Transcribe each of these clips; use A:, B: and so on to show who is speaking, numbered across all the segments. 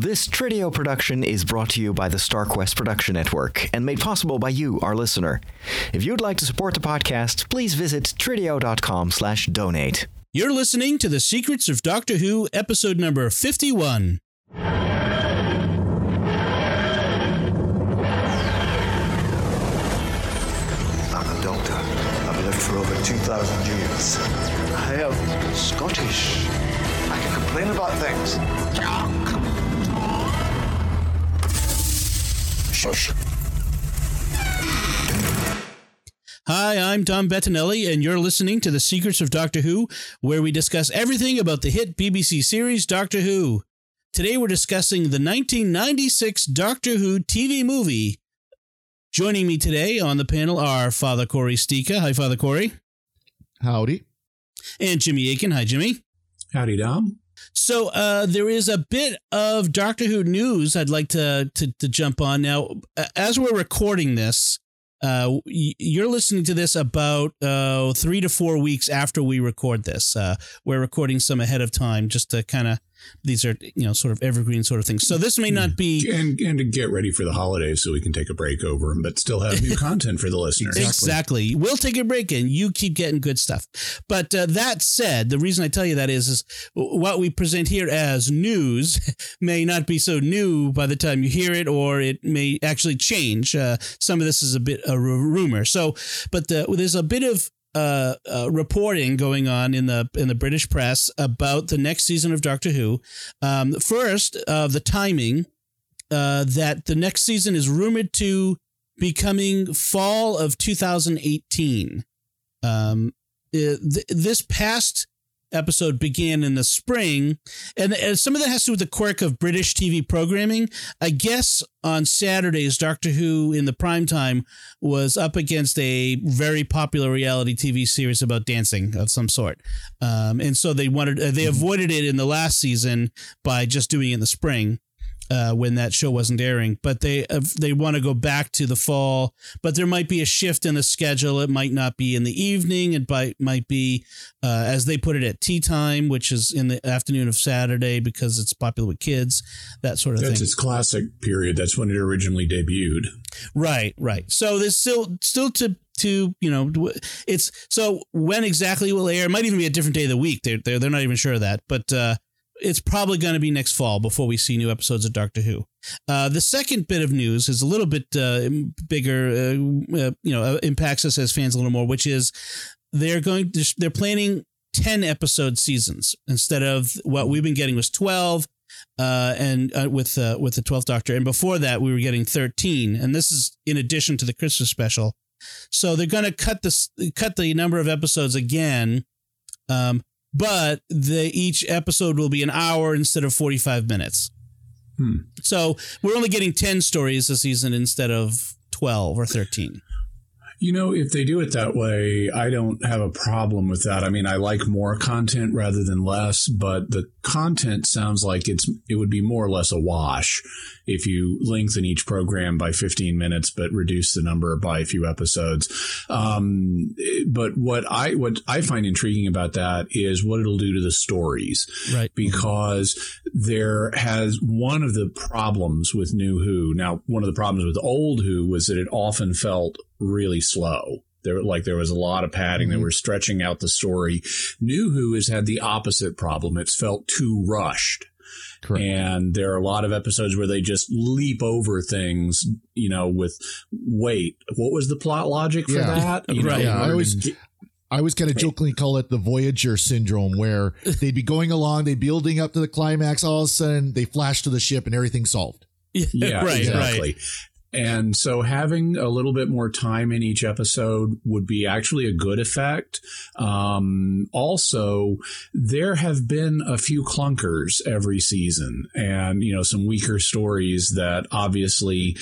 A: This Tridio production is brought to you by the StarQuest Production Network and made possible by you, our listener. If you'd like to support the podcast, please visit tridio.com slash donate.
B: You're listening to The Secrets of Doctor Who, episode number 51.
C: I'm a doctor. I've lived for over 2,000 years. I am Scottish. I can complain about things. Shush.
B: Hi, I'm Dom Bettinelli, and you're listening to The Secrets of Doctor Who, where we discuss everything about the hit BBC series Doctor Who. Today we're discussing the 1996 Doctor Who TV movie. Joining me today on the panel are Father Cory Sticha. Hi, Father Corey.
D: Howdy.
B: And Jimmy Akin. Hi, Jimmy.
E: Howdy, Dom.
B: So uh, there is a bit of Doctor Who news I'd like to, to, to jump on now. As we're recording this, uh, you're listening to this about uh, three to four weeks after we record this. Uh, we're recording some ahead of time just to kind of these are you know sort of evergreen sort of things. So this may not be
E: and and to get ready for the holidays so we can take a break over them, but still have new content for the listeners.
B: Exactly. We'll take a break and you keep getting good stuff. But uh, that said, the reason I tell you that is is what we present here as news may not be so new by the time you hear it, or it may actually change. Uh, some of this is a bit a rumor. So, but the, there's a bit of uh, uh, reporting going on in the in the British press about the next season of Doctor Who. Um, first, uh, the timing uh, that the next season is rumored to be coming fall of 2018. Um, th- this past episode began in the spring, and, and, some of that has to do with the quirk of British TV programming. I guess on Saturdays, Doctor Who in the prime time was up against a very popular reality TV series about dancing of some sort, um, and so they wanted uh, they avoided it in the last season by just doing it in the spring uh, when that show wasn't airing. But they uh, they want to go back to the fall. But there might be a shift in the schedule. It might not be in the evening. It might might be uh, as they put it at tea time, which is in the afternoon of Saturday because it's popular with kids. That sort of
E: That's
B: thing.
E: That's its classic period. That's when it originally debuted.
B: Right, right. So there's still still to to you know it's so when exactly will air it might even be a different day of the week they're they're, they're not even sure of that but uh it's probably going to be next fall before we see new episodes of Doctor Who. Uh, the second bit of news is a little bit uh, bigger, uh, uh you know, uh, impacts us as fans a little more, which is they're going to, they're planning 10 episode seasons instead of what we've been getting was 12 uh, and with with the 12th Doctor and before that we were getting 13 and this is in addition to the Christmas special. So they're going to cut this cut the number of episodes again um, but the each episode will be an hour instead of 45 minutes.
E: Hmm.
B: So we're only getting 10 stories a season instead of 12 or 13.
E: You know, if they do it that way, I don't have a problem with that. I mean, I like more content rather than less, but the content sounds like it's it would be more or less a wash if you lengthen each program by 15 minutes but reduce the number by a few episodes. Um, but what I what I find intriguing about that is what it'll do to the stories,
B: right?
E: Because there has one of the problems with New Who. Now, one of the problems with old Who was that it often felt really slow. There, like there was a lot of padding mm-hmm. that were stretching out the story. New Who has had the opposite problem. It's felt too rushed. Correct. And there are a lot of episodes where they just leap over things, you know, with wait, what was the plot logic for
D: yeah.
E: that?
D: You right. Know, yeah, I always get, I always kind of jokingly call it the Voyager syndrome, where they'd be going along, they'd be building up to the climax, all of a sudden they flash to the ship and everything's solved.
E: Yeah, right, exactly. Right. And so having a little bit more time in each episode would be actually a good effect. Um, also, there have been a few clunkers every season and, you know, some weaker stories that obviously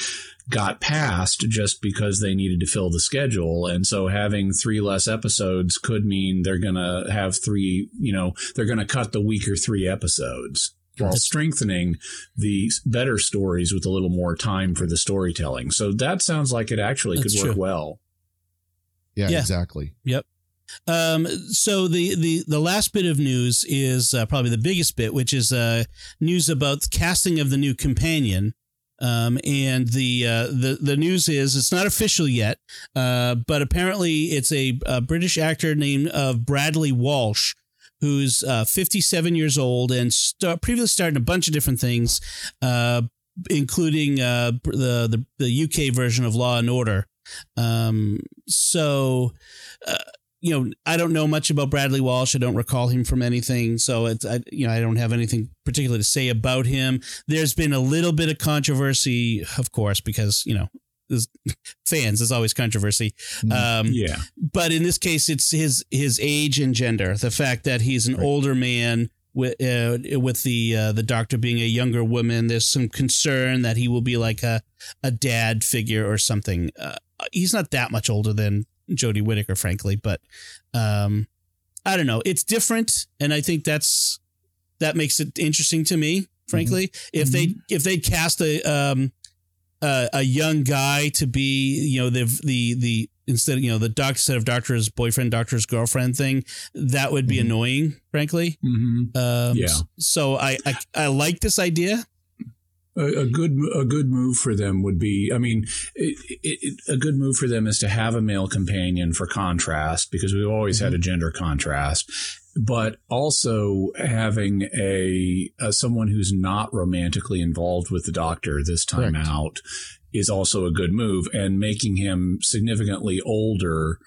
E: got passed just because they needed to fill the schedule. And so having three less episodes could mean they're going to have three, you know, they're going to cut the weaker three episodes while strengthening the better stories with a little more time for the storytelling. So that sounds like it actually That's could work true. well.
D: Yeah, yeah, exactly.
B: Yep. Um, so the, the the last bit of news is uh, probably the biggest bit, which is uh, news about the casting of the new companion. Um, and the uh, the the news is it's not official yet, uh, but apparently it's a, a British actor named uh, Bradley Walsh, who's uh, 57 years old and st- previously started a bunch of different things, uh, including uh, the, the the UK version of Law and Order. Um, so. Uh, you know, I don't know much about Bradley Walsh. I don't recall him from anything, so it's I, you know I don't have anything particular to say about him. There's been a little bit of controversy, of course, because you know there's fans. There's always controversy. Um,
E: Yeah.
B: but in this case, it's his his age and gender. The fact that he's an older man with uh, with the uh, the doctor being a younger woman. There's some concern that he will be like a a dad figure or something. Uh, he's not that much older than Jodie Whittaker, frankly, but um, I don't know. It's different, and I think that's that makes it interesting to me. Frankly, if they if they cast a um, a, a young guy to be you know the the the instead of you know the doctor instead of doctor's boyfriend doctor's girlfriend thing that would be annoying frankly.
E: Hmm
B: um
E: Yeah.
B: so I, I i like this idea.
E: A, a good a good move for them would be. I mean, it, it, it- a good move for them is to have a male companion for contrast because we've always had a gender contrast, but also having a, a someone who's not romantically involved with the doctor this time
D: Correct.
E: out is also a good move, and making him significantly older.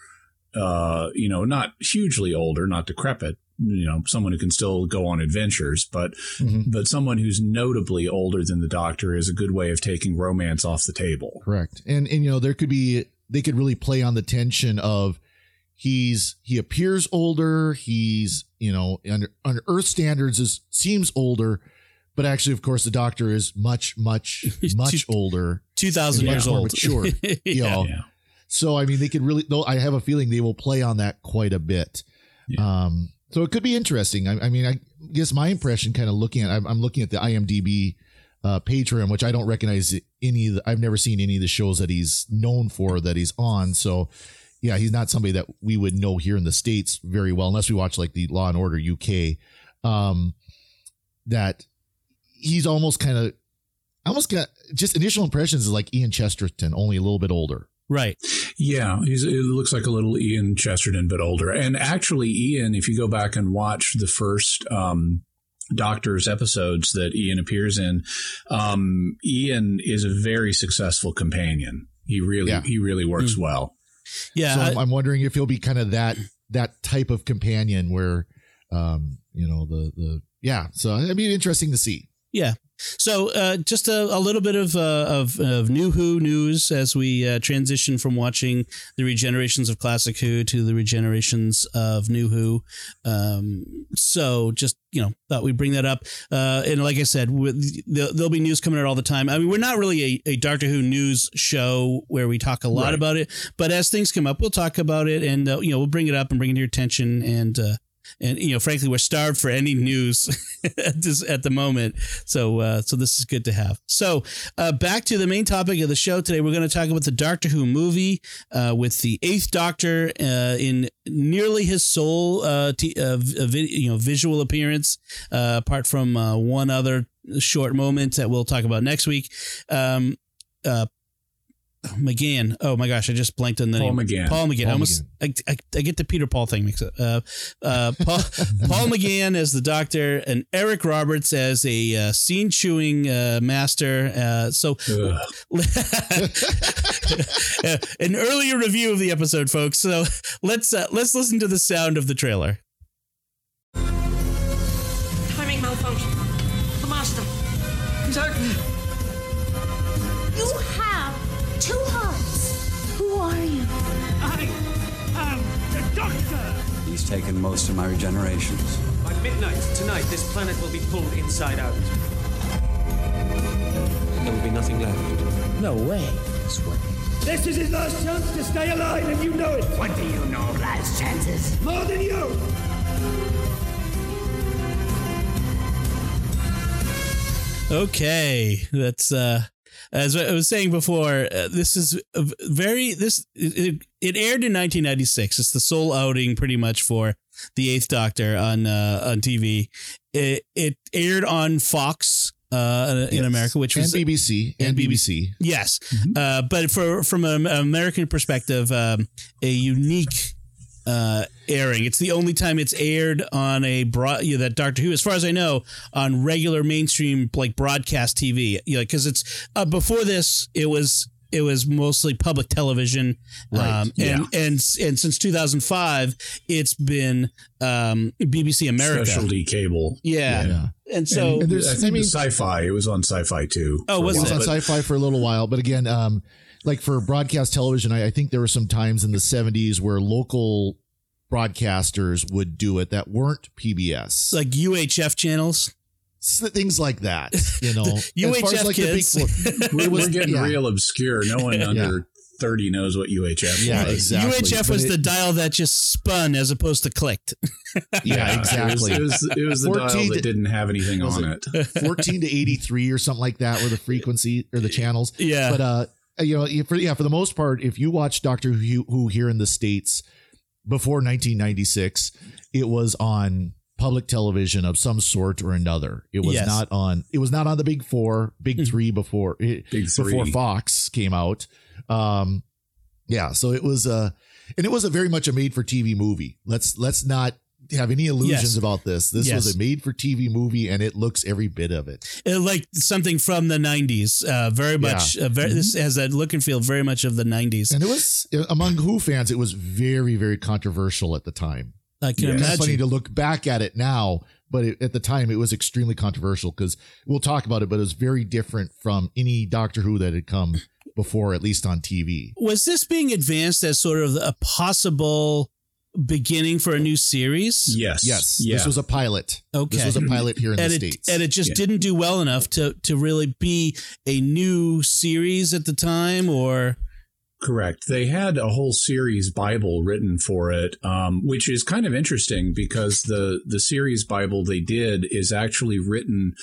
E: Uh, you know, not hugely older, not decrepit. You know, someone who can still go on adventures, but
D: Mhm.
E: but someone who's notably older than the doctor is a good way of taking romance off the table.
D: Correct. And and you know, there could be they could really play on the tension of he's he appears older, he's, you know, under under earth standards is seems older, but actually of course the doctor is much much much older.
B: 2000 years old
D: mature, You
B: yeah.
D: know.
E: Yeah.
D: So I mean they could really though I have a feeling they will play on that quite a bit.
E: Yeah.
D: Um so it could be interesting. I, I mean I guess my impression kind of looking at I'm, I'm looking at the IMDb uh, page for him, which I don't recognize any. Of the, I've never seen any of the shows that he's known for that he's on. So, yeah, he's not somebody that we would know here in the states very well, unless we watch like the Law and Order UK. Um, that he's almost kind of, almost got just initial impressions is like Ian Chesterton, only a little bit older.
B: right
E: Yeah, he's, it looks like a little Ian Chesterton, but older. And actually, Ian, if you go back and watch the first um, Doctor's episodes that Ian appears in, um, Ian is a very successful companion. He really,
D: Yeah.
E: he really works well.
B: Yeah
D: so
B: I-
D: I'm, I'm wondering if he'll be kind of that that type of companion where, um, you know, the the yeah. So it'd be interesting to see.
B: Yeah. So uh, just a, a little bit of, uh, of of new Who news as we uh, transition from watching the regenerations of classic Who to the regenerations of new Who. Um, so just you know thought we'd bring that up. Uh, and like I said, there'll, there'll be news coming out all the time. I mean, we're not really a, a Doctor Who news show where we talk a lot
E: Right.
B: about it, but as things come up, we'll talk about it, and uh, you know we'll bring it up and bring it to your attention and. And you know, frankly, we're starved for any news at this at the moment. So, uh, so this is good to have. So, uh, back to the main topic of the show today. We're going to talk about the Doctor Who movie uh, with the Eighth Doctor uh, in nearly his sole, uh, t- uh, vi- you know, visual appearance, uh, apart from one other short moment that we'll talk about next week. Um, uh, McGann. Oh my gosh, I just blanked on the
E: Paul
B: name.
E: McGann.
B: Paul McGann. I
D: Paul
B: McGann. I, I, I get the Peter Paul thing mixed up. Uh, uh, Paul, Paul McGann as the Doctor and Eric Roberts as a uh, scene chewing uh, master. Uh, so Uh, an earlier review of the episode, folks. So let's uh, let's listen to the sound of the trailer.
F: Taken most of my regenerations.
G: By midnight tonight, this planet will be pulled inside out. There will be nothing left.
H: No way.
G: This is his last chance to stay alive, and you know it.
H: What do you know of last chances?
G: More than you.
B: Okay, that's uh, as I was saying before, uh, this is a v- very this it, it aired in 1996. It's the sole outing pretty much for the Eighth Doctor on uh, on TV. It it aired on Fox uh, in
D: Yes.
B: America, which
D: and
B: was
D: BBC and
B: and
D: BBC.
B: Yes, uh, but for from an American perspective, um, a unique uh, airing. It's the only time it's aired on a broad you know, that Doctor Who, as far as I know, on regular mainstream like broadcast TV. You know, because it's uh, before this, it was it was mostly public television,
D: Right,
B: um, and and and since 2005, it's been um, BBC America.
E: Specialty cable.
B: Yeah.
D: Yeah.
B: and so
D: And there's-
E: I
D: I
E: think
D: mean-
E: sci-fi. It was on sci-fi too.
B: Oh,
E: for a
B: was
D: It was on
E: but-
D: sci-fi for a little while, but again, um, like for broadcast television, I, I think there were some times in the '70s where local broadcasters would do it that weren't PBS,
B: like UHF channels.
D: S- things like that. You know,
B: UHF kids.
E: We're,
D: it was-
E: we're getting
D: yeah.
E: real obscure. No one under 30 knows what UHF
D: Yeah,
E: was.
D: exactly.
B: UHF
D: But
B: was
D: it-
B: the dial that just spun as opposed to clicked.
D: yeah,
E: It was,
D: exactly.
E: it was, it was the
D: 14
E: dial
D: to-
E: that didn't have anything on
D: it-
E: it.
D: 14 to 83 or something like that were the frequency or the channels.
B: Yeah.
D: But uh you know, for yeah, for the most part, if you watch Doctor Who, Who here in the States before 1996, it was on public television of some sort or another. It was
B: Yes.
D: not on it was not on the big 4, big 3 before it,
E: Big
D: before
E: three.
D: Fox came out. Um yeah, so it was uh and it was a very much a made for TV movie. Let's let's not have any illusions
B: Yes.
D: about this. This
B: Yes.
D: was a made for TV movie and it looks every bit of it.
B: It, like something from the 90s. Uh, very much. Uh, very, This has a look and feel very much of the 90s.
D: And it was among Who fans, it was very, very controversial at the time.
B: I can
E: Yeah.
D: It's funny
B: imagine.
D: to look back at it now, but it, at the time it was extremely controversial because we'll talk about it, but it was very different from any Doctor Who that had come before, at least on TV.
B: Was this being advanced as sort of a possible beginning for a new series?
E: Yes.
D: Yes,
E: Yeah.
D: this was a pilot.
B: Okay.
D: This was a pilot here in
B: and
D: the
B: it,
D: States.
B: and it just
E: Yeah.
B: didn't do well enough to to really be a new series at the time or
E: Correct. They had a whole series Bible written for it, um, which is kind of interesting because the the series Bible they did is actually written.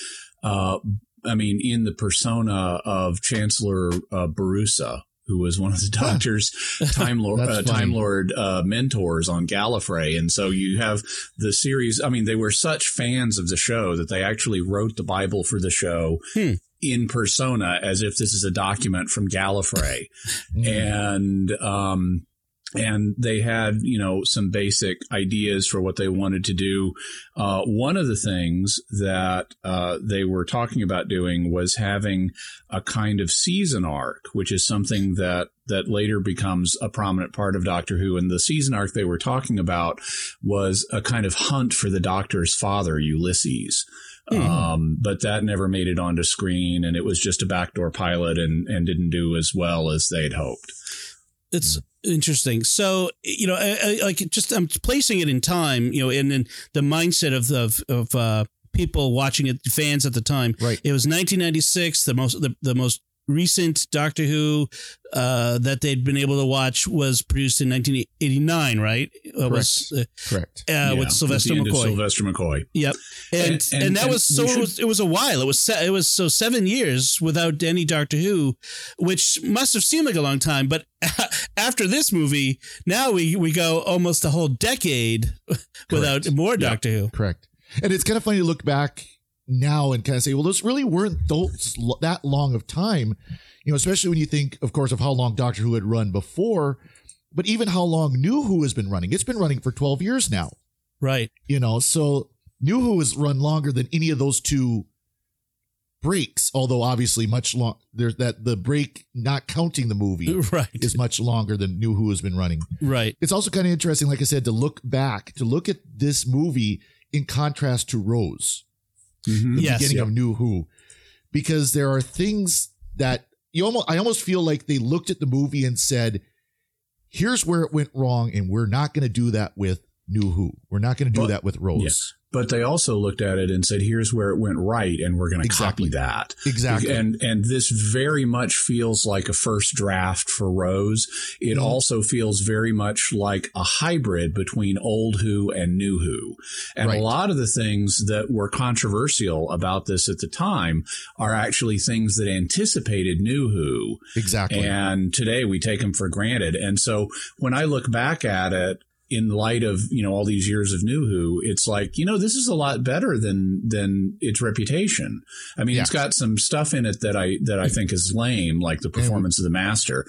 E: Uh, I mean, in the persona of Chancellor uh, Borusa, who was one of the Doctor's Time Lord uh. Time Lord uh, mentors on Gallifrey, and so you have the series. I mean, they were such fans of the show that they actually wrote the Bible for the show.
B: Hmm.
E: In persona, as if this is a document from Gallifrey. And um and they had you know some basic ideas for what they wanted to do. Uh, one of the things that uh, they were talking about doing was having a kind of season arc which is something that that later becomes a prominent part of doctor who. And the season arc they were talking about was a kind of hunt for the doctor's father ulysses um, but that never made it onto screen and it was just a backdoor pilot and, and didn't do as well as they'd hoped
B: it's interesting. So you know, I, I, like just I'm placing it in time. You know, and in the mindset of of, of uh, people watching it, fans at the time.
D: Right.
B: It was 1996. The most the, the most recent Doctor Who uh, that they'd been able to watch was produced in 1989. Right. It was uh,
D: Correct.
B: uh,
E: Yeah,
B: with Sylvester McCoy.
E: Sylvester McCoy.
B: Yep, and and,
E: And- and-
B: that
E: and
B: was so.
E: we
B: It was, it was a while. It was se- it was so seven years without any Doctor Who, which must have seemed like a long time. But after this movie, now we we go almost a whole decade without more Doctor Who.
D: Correct. And it's kind of funny to look back now and kind of say, well, those really weren't those that long of time, you know, especially when you think, of course, of how long Doctor Who had run before, but even how long New Who has been running. It's been running for 12 years now,
B: Right.
D: you know, so New Who has run longer than any of those two breaks, although obviously much long. There's that the break, not counting the movie,
B: Right.
D: is much longer than New Who has been running.
B: Right.
D: It's also kind of interesting, like I said, to look back, to look at this movie in contrast to Rose,
E: Mhm.
D: the
B: Yes.
D: beginning
E: Yep.
D: of New Who, because there are things that you almost, I almost feel like they looked at the movie and said, "Here's where it went wrong, and we're not going to do that with New Who. We're not going to do
E: But-
D: that with Rose.
E: But they also looked at it and said, "Here's where it went right, and we're going to
D: Exactly.
E: copy that."
D: Exactly.
E: And and this very much feels like a first draft for Rose. It
D: Mhm.
E: also feels very much like a hybrid between old Who and new Who. And
D: Right.
E: a lot of the things that were controversial about this at the time are actually things that anticipated new Who.
D: Exactly.
E: And today we take them for granted. And so when I look back at it, in light of you know all these years of New Who, it's like you know this is a lot better than than its reputation. I mean,
D: Yeah.
E: it's got some stuff in it that I that I think is lame, like the performance of the Master,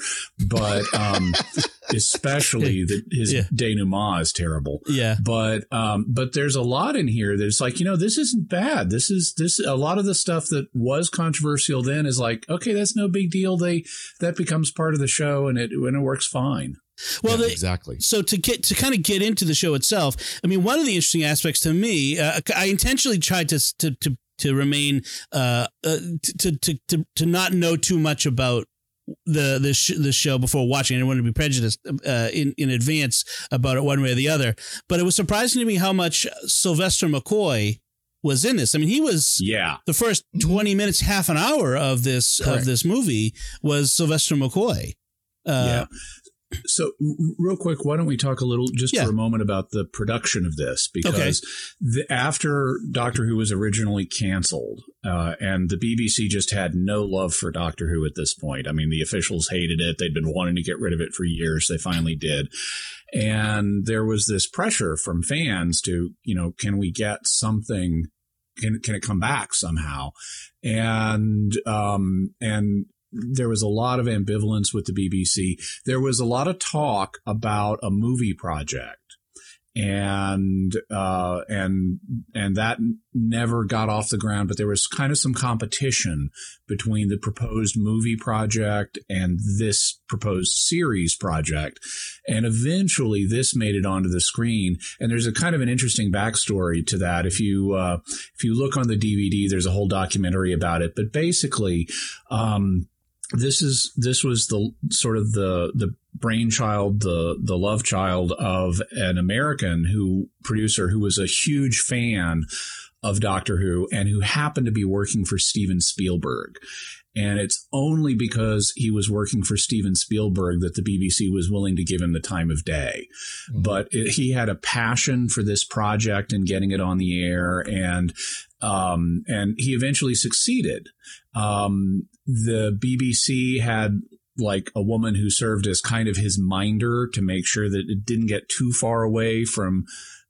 E: but um, especially that his
B: Yeah.
E: denouement is terrible.
B: Yeah.
E: But um, but there's a lot in here that's like you know this isn't bad. This is this a lot of the stuff that was controversial then is like okay that's no big deal. They that becomes part of the show and it and it works fine.
B: Well,
D: Yeah,
B: the,
D: exactly.
B: so to get to kind of get into the show itself, I mean, one of the interesting aspects to me, uh, I intentionally tried to to to, to remain uh, uh to, to to to not know too much about the the sh- the show before watching. I didn't want to be prejudiced uh, in in advance about it one way or the other. But it was surprising to me how much Sylvester McCoy was in this. I mean, he was
E: Yeah.
B: the first twenty minutes, half an hour of this
D: Correct.
B: of this movie was Sylvester McCoy. Uh,
E: yeah. So, real quick, why don't we talk a little just
B: Yeah.
E: for a moment about the production of this? Because the, after Doctor Who was originally canceled, uh, and the BBC just had no love for Doctor Who at this point. I mean, the officials hated it. They'd been wanting to get rid of it for years. They finally did. And there was this pressure from fans to, you know, can we get something? Can, can it come back somehow? And, um, and there was a lot of ambivalence with the BBC. There was a lot of talk about a movie project. And uh, and and that never got off the ground, but there was kind of some competition between the proposed movie project and this proposed series project, and eventually this made it onto the screen. And there's a kind of an interesting backstory to that. If you uh, if you look on the DVD, there's a whole documentary about it. But basically, um, this is this was the sort of the the brainchild, the the love child of an American who producer who was a huge fan of Doctor Who and who happened to be working for Steven Spielberg. And it's only because he was working for Steven Spielberg that the BBC was willing to give him the time of day. Mm-hmm. But it, he had a passion for this project and getting it on the air, and um, and he eventually succeeded. Um, the BBC had like a woman who served as kind of his minder to make sure that it didn't get too far away from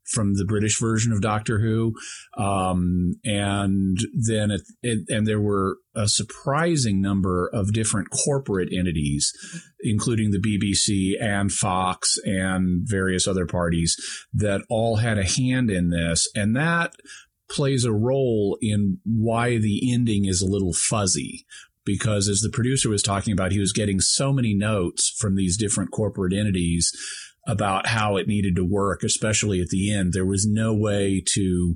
E: from the British version of Doctor Who, um, and then it, it, and there were a surprising number of different corporate entities, including the BBC and Fox and various other parties that all had a hand in this, and that plays a role in why the ending is a little fuzzy. Because as the producer was talking about he was getting so many notes from these different corporate entities about how it needed to work especially at the end. There was no way to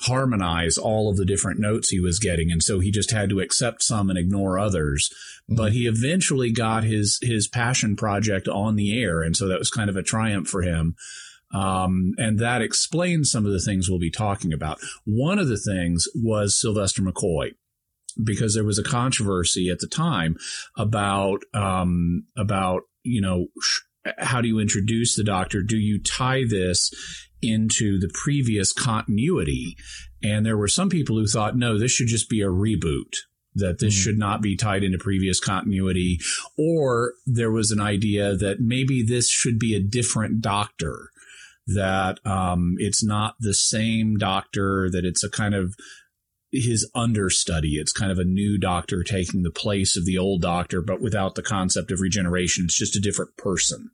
E: harmonize all of the different notes he was getting. And so he just had to accept some and ignore others. Mm-hmm. But he eventually got his his passion project on the air. And so that was kind of a triumph for him um, and that explains some of the things we'll be talking about. One of the things was Sylvester McCoy, because there was a controversy at the time about um, about you know sh- how do you introduce the Doctor? Do you tie this into the previous continuity? And there were some people who thought, no, this should just be a reboot that this should not be tied into previous continuity. Or there was an idea that maybe this should be a different doctor, that um, it's not the same doctor, that it's a kind of his understudy. It's kind of a new doctor taking the place of the old doctor, but without the concept of regeneration. It's just a different person,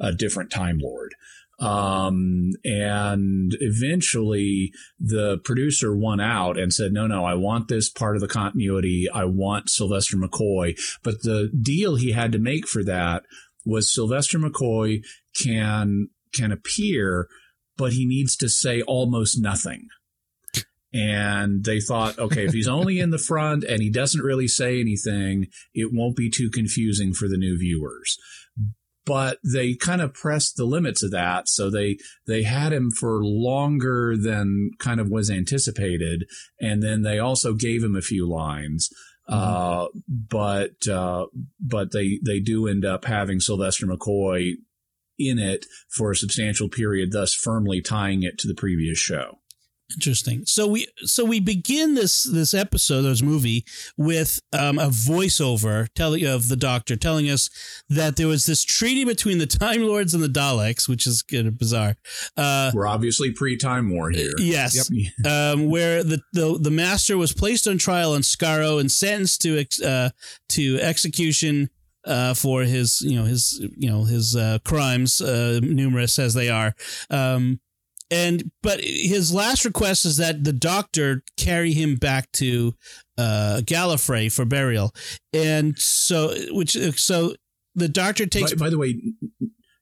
E: a different Time Lord. Um, and eventually the producer won out and said, no, no, I want this part of the continuity. I want Sylvester McCoy. But the deal he had to make for that was Sylvester McCoy can, can appear, but he needs to say almost nothing. And they thought, okay, if he's only in the front and he doesn't really say anything, it won't be too confusing for the new viewers but they kind of pressed the limits of that. So they they had him for longer than kind of was anticipated, and then they also gave him a few lines. Uh, but uh, but they they do end up having Sylvester McCoy in it for a substantial period, thus firmly tying it to the previous show.
B: Interesting. So we so we begin this this episode, this movie, with um, a voiceover telling of the Doctor telling us that there was this treaty between the Time Lords and the Daleks, which is kind of bizarre. Uh,
E: We're obviously pre-time war here.
B: Yes, um, where the, the the Master was placed on trial on Skaro and sentenced to ex, uh, to execution uh, for his you know his you know his uh, crimes, uh, numerous as they are. Um, and but his last request is that the doctor carry him back to uh, Gallifrey for burial, and so which so the doctor takes.
E: By, by the way,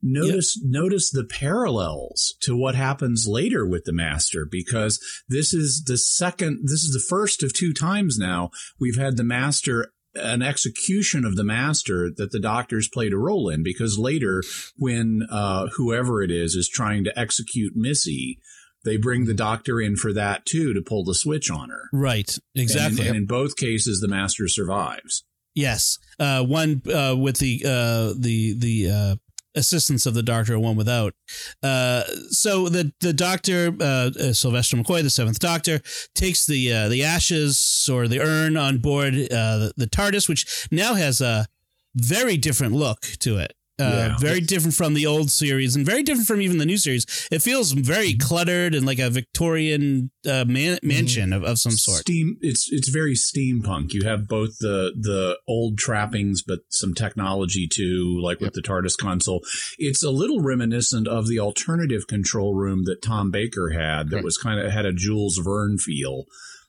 E: notice notice the parallels to what happens later with the master because this is the second this is the first of two times now we've had the master an execution of the master that the doctors played a role in because later when uh, whoever it is is trying to execute missy they bring the doctor in for that too to pull the switch on her.
B: Right. Exactly.
E: And, and in both cases the master survives.
B: Yes, uh, one uh, with the uh, the the uh, assistance of the doctor, and one without. Uh, so the the doctor, uh, uh, Sylvester McCoy, the seventh Doctor, takes the uh, the ashes or the urn on board uh, the, the TARDIS, which now has a very different look to it. Uh,
E: Yeah.
B: Very different from the old series, and very different from even the new series. It feels very cluttered and like a Victorian uh, man- mansion of, of some sort.
E: Steam. It's it's very steampunk. You have both the the old trappings, but some technology too, like with the TARDIS console. It's a little reminiscent of the alternative control room that Tom Baker had. That
D: Right.
E: was kind of had a Jules Verne feel.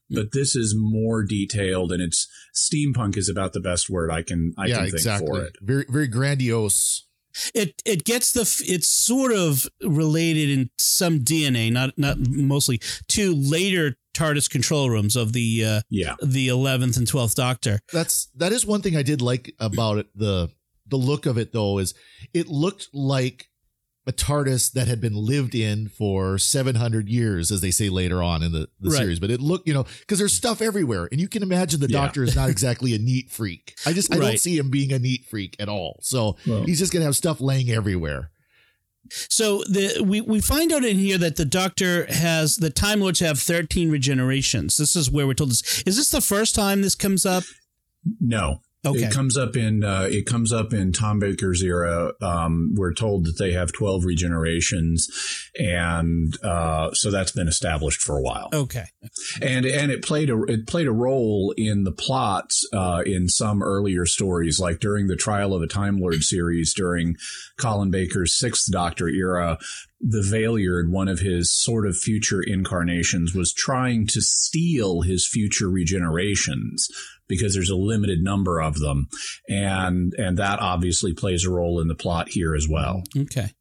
E: But this is more detailed, and it's steampunk is about the best word I can I
D: yeah,
E: can think
D: exactly.
E: for it.
D: Very very grandiose.
B: it it gets the it's sort of related in some DNA, not not mostly to later TARDIS control rooms of the uh,
E: Yeah,
B: the eleventh and twelfth Doctor.
D: That's that is one thing I did like about it. The the look of it though is it looked like a TARDIS that had been lived in for 700 years, as they say later on in the, the
B: Right.
D: series. But it looked, you know, because there's stuff everywhere, and you can imagine the
E: Yeah.
D: Doctor is not exactly a neat freak. I just I don't see him being a neat freak at all. So
E: Well-
D: he's just gonna have stuff laying everywhere.
B: So the we we find out in here that the Doctor has the Time Lords have thirteen regenerations. This is where we're told this. Is this the first time this comes up?
E: no.
B: Okay.
E: It comes up in uh, it comes up in Tom Baker's era. Um, we're told that they have twelve regenerations, and uh, so that's been established for a while.
B: Okay.
E: and and it played a it played a role in the plots uh, in some earlier stories, like during the Trial of a Time Lord series during Colin Baker's Sixth Doctor era. The Valeyard, one of his sort of future incarnations, was trying to steal his future regenerations because there's a limited number of them, and and that obviously plays a role in the plot here as well.
B: Okay.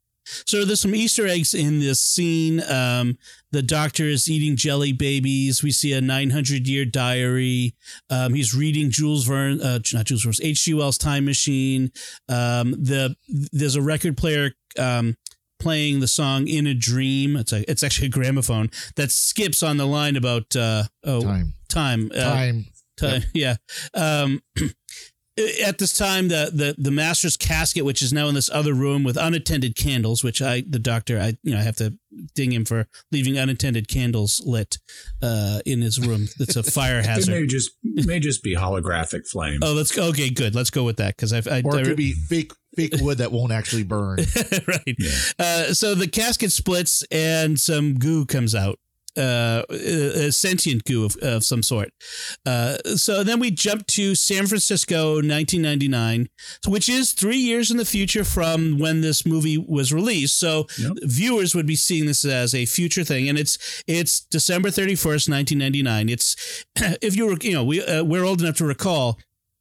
B: So there's some Easter eggs in this scene. Um, the doctor is eating jelly babies. We see a 900 year diary. Um, he's reading Jules Verne, uh, not Jules Verne's H.G. Wells' Time Machine. Um, the there's a record player um, playing the song "In a Dream." It's a it's actually a gramophone that skips on the line about uh, oh
D: Time,
B: time uh,
D: time.
B: time. Yeah. Um, at this time, the, the the master's casket, which is now in this other room with unattended candles, which I the doctor I you know I have to ding him for leaving unattended candles lit uh, in his room. It's a fire
E: It
B: hazard.
E: may just may just be holographic flame.
B: Oh, let's go. Okay, good. Let's go with that because I've I,
D: Or
B: I-
D: it could be fake fake wood that won't actually burn.
B: right. Uh, so the casket splits and some goo comes out. Uh, a sentient goo of, of some sort. Uh, so then we jump to San Francisco, 1999, which is three years in the future from when this movie was released. So
E: Yep.
B: viewers would be seeing this as a future thing, and it's it's December 31st, 1999. It's if you were you know we uh, we're old enough to recall.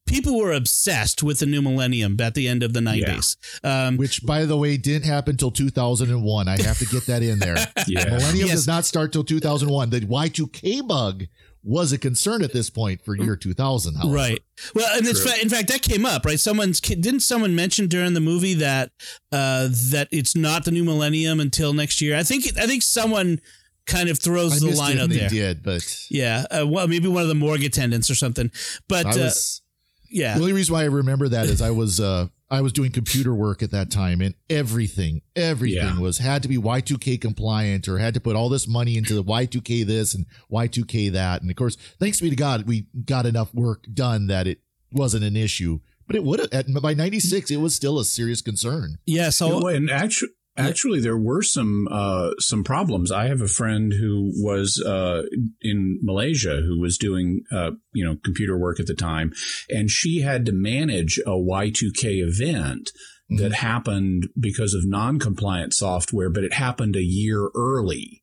B: People were obsessed with the new millennium at the end of the 90s. Um,
D: Which, by the way, didn't happen till 2001. I have to get that in there.
E: Yeah.
D: Millennium
B: Yes.
D: does not start till 2001. The Y2K bug was a concern at this point for year 2000. However.
B: Right. Well, and it's, in fact, that came up, right? Someone's didn't someone mention during the movie that uh, that it's not the new millennium until next year. I think I think someone kind of throws
D: I
B: the line out there.
D: Did but
B: yeah, uh, well, maybe one of the morgue attendants or something. But uh, was, yeah,
D: the only reason why I remember that is I was uh, I was doing computer work at that time and everything, everything yeah. was had to be Y2K compliant or had to put all this money into the Y2K this and Y2K that. And of course, thanks be to God, we got enough work done that it wasn't an issue. But it would have, by 96, it was still a serious concern.
B: Yeah. So,
E: and actually, Actually, there were some uh, some problems. I have a friend who was uh, in Malaysia who was doing uh, you know computer work at the time, and she had to manage a Y2K event mm-hmm. that happened because of non-compliant software, but it happened a year early.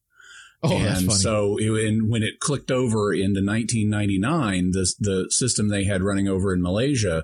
D: Oh,
E: and so it, and when it clicked over into 1999, the the system they had running over in Malaysia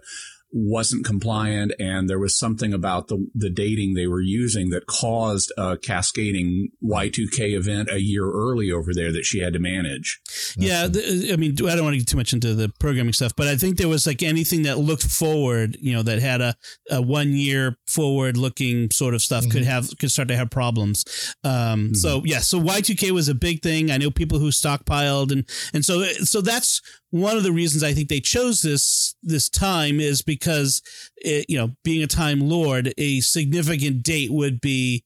E: wasn't compliant and there was something about the, the dating they were using that caused a cascading Y2K event a year early over there that she had to manage.
B: Yeah. The, I mean, I don't want to get too much into the programming stuff, but I think there was like anything that looked forward, you know, that had a, a one year forward looking sort of stuff mm-hmm. could have, could start to have problems. Um, mm-hmm. so yeah, so Y2K was a big thing. I know people who stockpiled and, and so, so that's one of the reasons I think they chose this this time is because it, you know being a time lord a significant date would be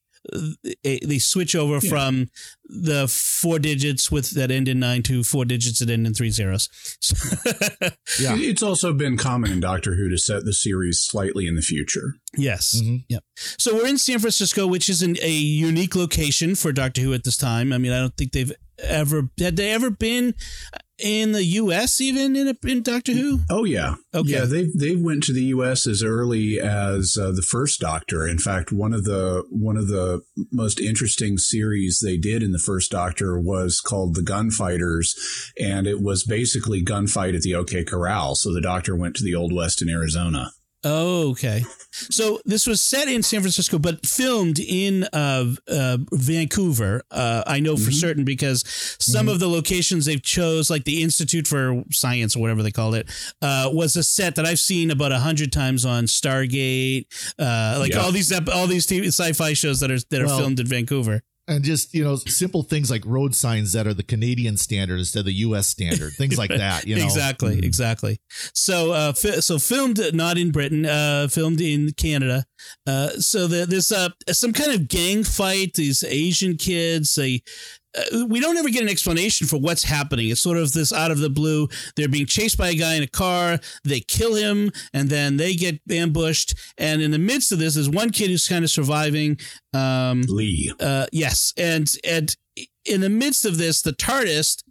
B: a, they switch over yeah. from the four digits with that end in nine to four digits that end in three zeros.
E: yeah, it's also been common in Doctor Who to set the series slightly in the future.
B: Yes. Mm-hmm. Yep. So we're in San Francisco, which is an, a unique location for Doctor Who at this time. I mean, I don't think they've ever had they ever been in the U.S. even in, a, in Doctor Who?
E: Oh yeah, okay. Yeah, they they went to the U.S. as early as uh, the first Doctor. In fact, one of the one of the most interesting series they did in the first Doctor was called The Gunfighters, and it was basically gunfight at the OK Corral. So the Doctor went to the Old West in Arizona.
B: Oh, okay. So this was set in San Francisco, but filmed in uh, uh, Vancouver. Uh, I know for mm-hmm. certain because some mm-hmm. of the locations they've chose, like the Institute for Science or whatever they called it, uh, was a set that I've seen about a hundred times on Stargate, uh, like yeah. all these all these TV, sci-fi shows that are that are well, filmed in Vancouver
D: and just you know simple things like road signs that are the Canadian standard instead of the U.S. standard, things like that. You know
B: exactly, mm. exactly. So, uh, fi- so filmed not in Britain, uh, filmed in Canada. Uh, so the, there's uh, some kind of gang fight. These Asian kids, they uh, we don't ever get an explanation for what's happening. It's sort of this out of the blue. They're being chased by a guy in a car. They kill him, and then they get ambushed. And in the midst of this, there's one kid who's kind of surviving. Um,
E: Lee.
B: Uh, yes, and and in the midst of this, the TARDIS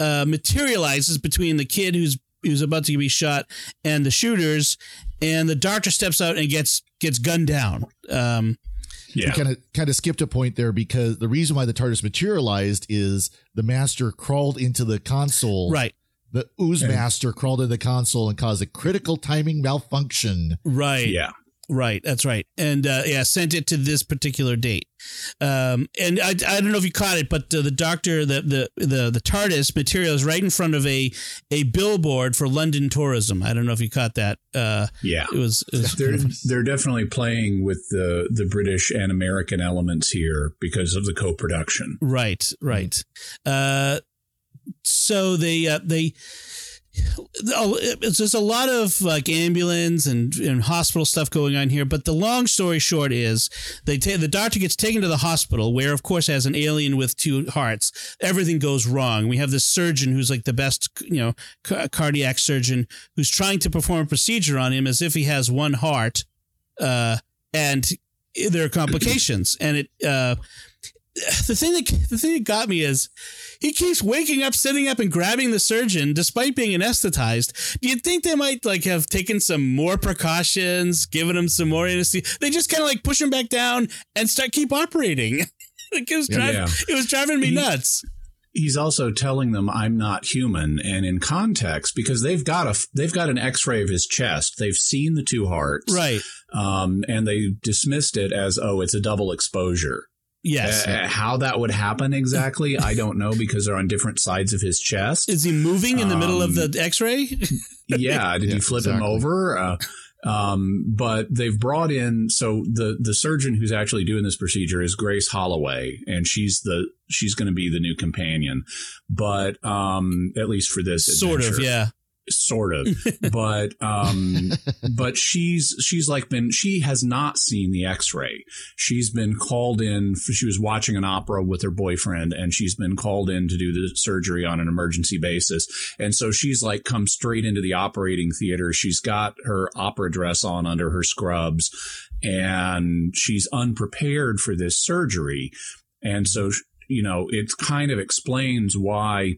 B: uh, materializes between the kid who's who's about to be shot and the shooters, and the doctor steps out and gets gets gunned down. Um,
D: yeah. kind of kind of skipped a point there because the reason why the TARDIS materialized is the master crawled into the console.
B: Right.
D: The ooze master crawled into the console and caused a critical timing malfunction.
B: Right.
E: Yeah.
B: Right, that's right, and uh, yeah, sent it to this particular date. Um, and I, I don't know if you caught it, but uh, the doctor, the, the the the TARDIS material is right in front of a a billboard for London tourism. I don't know if you caught that. Uh,
E: yeah,
B: it was. It was
E: they're they're definitely playing with the the British and American elements here because of the co-production.
B: Right, right. Uh, so they uh, they there's a lot of like ambulance and, and hospital stuff going on here, but the long story short is they ta- the doctor gets taken to the hospital where, of course, as an alien with two hearts, everything goes wrong. We have this surgeon who's like the best, you know, ca- cardiac surgeon who's trying to perform a procedure on him as if he has one heart, uh, and there are complications, and it. Uh, the thing that the thing that got me is he keeps waking up, sitting up, and grabbing the surgeon despite being anesthetized. Do you think they might like have taken some more precautions, given him some more anesthesia? They just kind of like push him back down and start keep operating. it, was driving, yeah. it was driving me nuts.
E: He's also telling them I'm not human, and in context because they've got a they've got an X-ray of his chest. They've seen the two hearts,
B: right?
E: Um, and they dismissed it as oh, it's a double exposure.
B: Yes.
E: Uh, how that would happen exactly, I don't know because they're on different sides of his chest.
B: Is he moving in the um, middle of the um, X-ray?
E: yeah. Did yeah, you flip exactly. him over? Uh, um, but they've brought in so the the surgeon who's actually doing this procedure is Grace Holloway, and she's the she's going to be the new companion. But um, at least for this,
B: sort
E: adventure.
B: of, yeah
E: sort of. But um but she's she's like been she has not seen the x-ray. She's been called in she was watching an opera with her boyfriend and she's been called in to do the surgery on an emergency basis. And so she's like come straight into the operating theater. She's got her opera dress on under her scrubs and she's unprepared for this surgery. And so you know it kind of explains why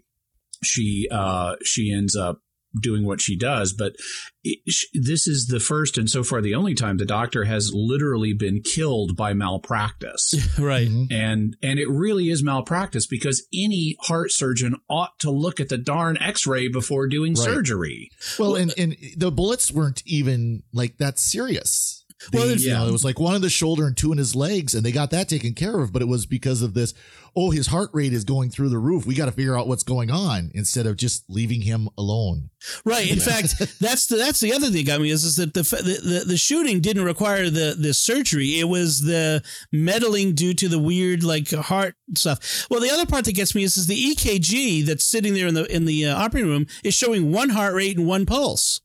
E: she uh she ends up doing what she does. But it, this is the first and so far the only time the doctor has literally been killed by malpractice.
B: right.
E: Mm-hmm. And and it really is malpractice because any heart surgeon ought to look at the darn x-ray before doing right. surgery.
D: Well, and, and the bullets weren't even like that serious. They, well, you know, it was like one in the shoulder and two in his legs, and they got that taken care of. But it was because of this. Oh, his heart rate is going through the roof. We got to figure out what's going on instead of just leaving him alone.
B: Right. In fact, that's the that's the other thing got me is, is that the, the the shooting didn't require the the surgery. It was the meddling due to the weird like heart stuff. Well, the other part that gets me is, is the EKG that's sitting there in the in the uh, operating room is showing one heart rate and one pulse.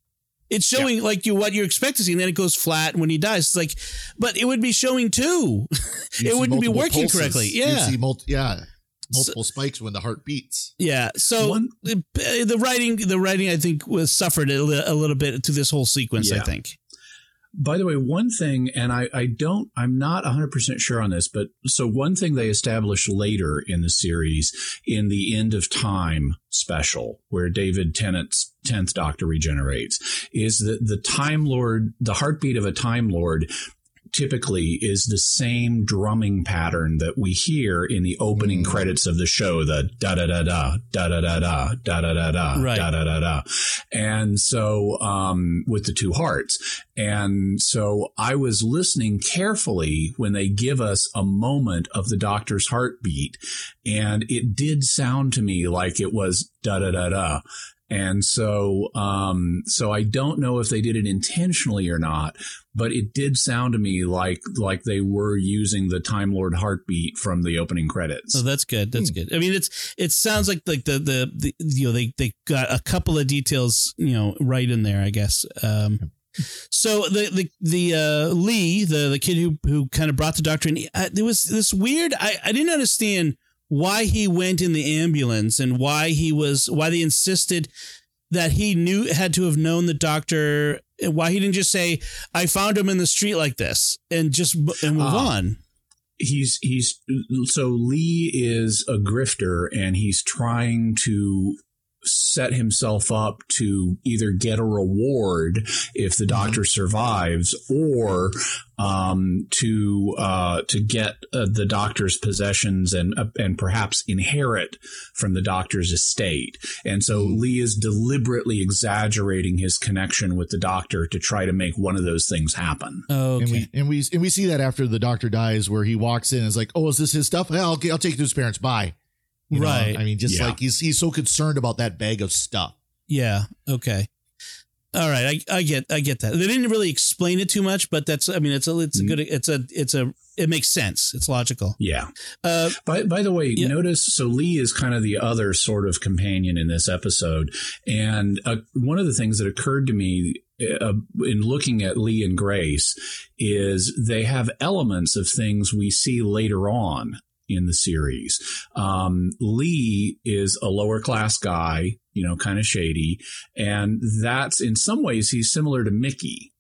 B: It's showing yeah. like you what you expect to see, and then it goes flat when he dies. It's like, but it would be showing two. it wouldn't be working pulses. correctly. Yeah,
D: you see yeah, multiple so, spikes when the heart beats.
B: Yeah. So One, the, uh, the, writing, the writing, I think, was suffered a, li- a little bit to this whole sequence. Yeah. I think.
E: By the way, one thing, and I, I don't, I'm not 100% sure on this, but so one thing they established later in the series in the End of Time special, where David Tennant's 10th Doctor regenerates, is that the Time Lord, the heartbeat of a Time Lord typically is the same drumming pattern that we hear in the opening mm. credits of the show the da da da da da da da da da da da da da da da da and so um with the two hearts and so I was listening carefully when they give us a moment of the doctor's heartbeat and it did sound to me like it was da da da da and so, um, so I don't know if they did it intentionally or not, but it did sound to me like like they were using the Time Lord heartbeat from the opening credits.
B: Oh, that's good. That's hmm. good. I mean, it's it sounds like like the, the the you know they they got a couple of details you know right in there. I guess. Um, so the the the uh, Lee, the the kid who who kind of brought the doctor in, uh, there was this weird. I I didn't understand why he went in the ambulance and why he was why they insisted that he knew had to have known the doctor why he didn't just say i found him in the street like this and just and move uh, on.
E: He's he's so lee is a grifter and he's trying to set himself up to either get a reward if the mm-hmm. doctor survives or um, to uh, to get uh, the doctor's possessions and uh, and perhaps inherit from the doctor's estate. And so mm-hmm. Lee is deliberately exaggerating his connection with the doctor to try to make one of those things happen.
B: okay.
D: And we and we and we see that after the doctor dies, where he walks in and is like, "Oh, is this his stuff? I'll I'll take it to his parents. Bye." You right. Know? I mean, just yeah. like he's he's so concerned about that bag of stuff.
B: Yeah. Okay. All right. I, I get I get that. They didn't really explain it too much, but that's I mean it's a it's a good it's a it's a it makes sense. It's logical.
E: Yeah. Uh, by by the way, yeah. notice so Lee is kind of the other sort of companion in this episode, and uh, one of the things that occurred to me uh, in looking at Lee and Grace is they have elements of things we see later on in the series. Um, Lee is a lower class guy, you know, kind of shady. And that's in some ways, he's similar to Mickey.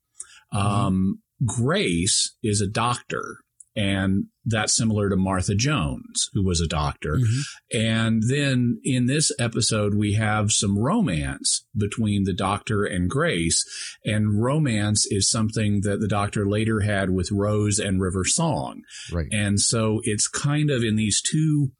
E: Mm-hmm. Um, Grace is a doctor and that's similar to Martha Jones, who was a doctor. Mm-hmm. And then in this episode, we have some romance between the doctor and Grace. And romance is something that the doctor later had with Rose and River Song.
D: Right.
E: And so it's kind of in these two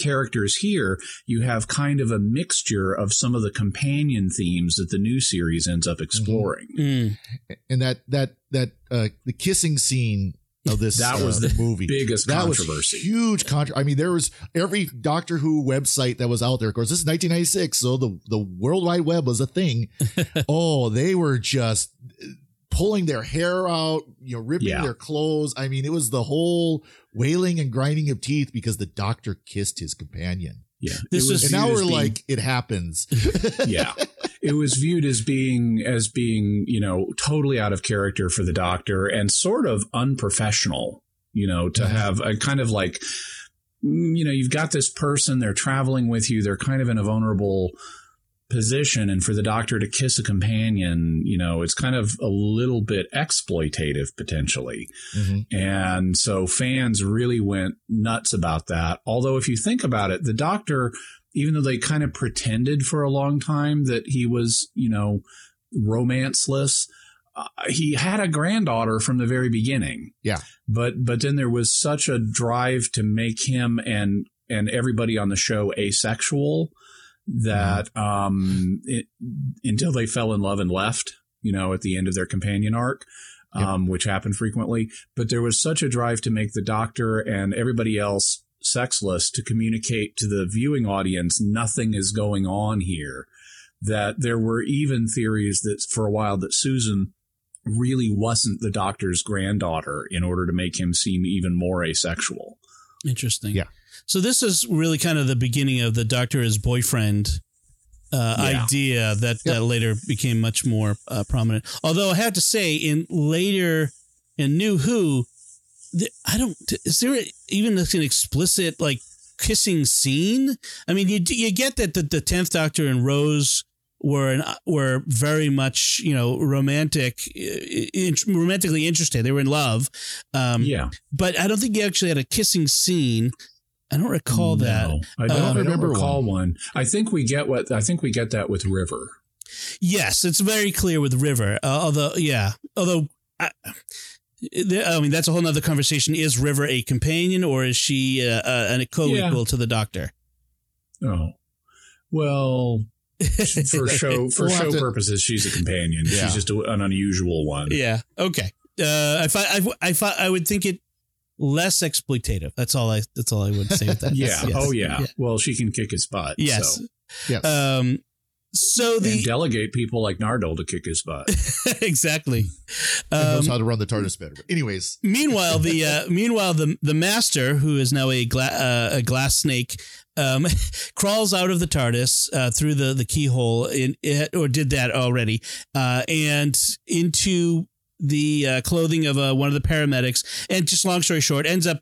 E: characters here, you have kind of a mixture of some of the companion themes that the new series ends up exploring.
B: Mm-hmm.
D: And that, that, that, uh, the kissing scene of this.
E: That was
D: uh,
E: the
D: movie.
E: biggest
D: that
E: controversy.
D: Huge controversy. I mean, there was every Doctor Who website that was out there. Of course, this is 1996, so the the World Wide Web was a thing. oh, they were just pulling their hair out, you know, ripping
E: Yeah.
D: their clothes. I mean, it was the whole wailing and grinding of teeth because the Doctor kissed his companion.
E: Yeah.
B: This
E: was
B: is-
D: now we're
E: being-
D: like, it happens.
E: yeah it was viewed as being as being you know totally out of character for the doctor and sort of unprofessional you know to have a kind of like mm, you know you've got this person they're traveling with you they're kind of in a vulnerable position and for the doctor to kiss a companion you know it's kind of a little bit exploitative potentially
D: Mhm.
E: and so fans really went nuts about that. Although, if you think about it, the doctor, even though they kind of pretended for a long time that he was, you know, romanceless, uh, he had a granddaughter from the very beginning.
D: Yeah.
E: But but then there was such a drive to make him and and everybody on the show asexual that um it, until they fell in love and left, you know, at the end of their companion arc um, which happened frequently. But there was such a drive to make the doctor and everybody else sexless to communicate to the viewing audience nothing is going on here. That there were even theories that for a while that Susan really wasn't the doctor's granddaughter in order to make him seem even more asexual.
B: Interesting.
D: Yeah.
B: So this is really kind of the beginning of the Doctor as boyfriend uh,
E: Yeah.
B: idea that, that later became much more uh, prominent. Although I have to say, in later in New Who, the, I don't. Is there even an explicit like kissing scene? I mean, you you get that the the tenth Doctor and Rose were an, were very much you know romantic, in, romantically interested. They were in love. Um,
E: yeah.
B: but I don't think you actually had a kissing scene. I don't recall that.
E: I don't,
B: Uh,
E: I don't
D: remember
E: recall one. I think we get what I think we get that with River.
B: Yes, it's very clear with River. Uh, although, yeah, although. I, I mean, that's a whole other conversation. Is River a companion or is she uh, uh, a co-equal to the Doctor?
E: Oh, well, for show for
D: We'll
E: show
D: to-
E: purposes, she's a companion.
D: Yeah.
E: She's just a, an unusual one.
B: Yeah. Okay. Uh, I I, I thought I would think it less exploitative. That's all I. That's all I would say with that.
E: Yeah.
B: Yes.
E: Oh, yeah. Well, she can kick his butt.
B: Yes.
E: So.
D: Yes.
B: Um. So
E: and
B: the
E: delegate people like Nardole to kick his butt.
B: exactly.
D: and knows
B: Um,
D: how to run the TARDIS better. But anyways,
B: meanwhile, the uh, meanwhile the the master, who is now a gla- uh, a glass snake, um, crawls out of the TARDIS uh, through the the keyhole in it, or did that already, uh, and into the uh, clothing of uh, one of the paramedics, and just long story short, ends up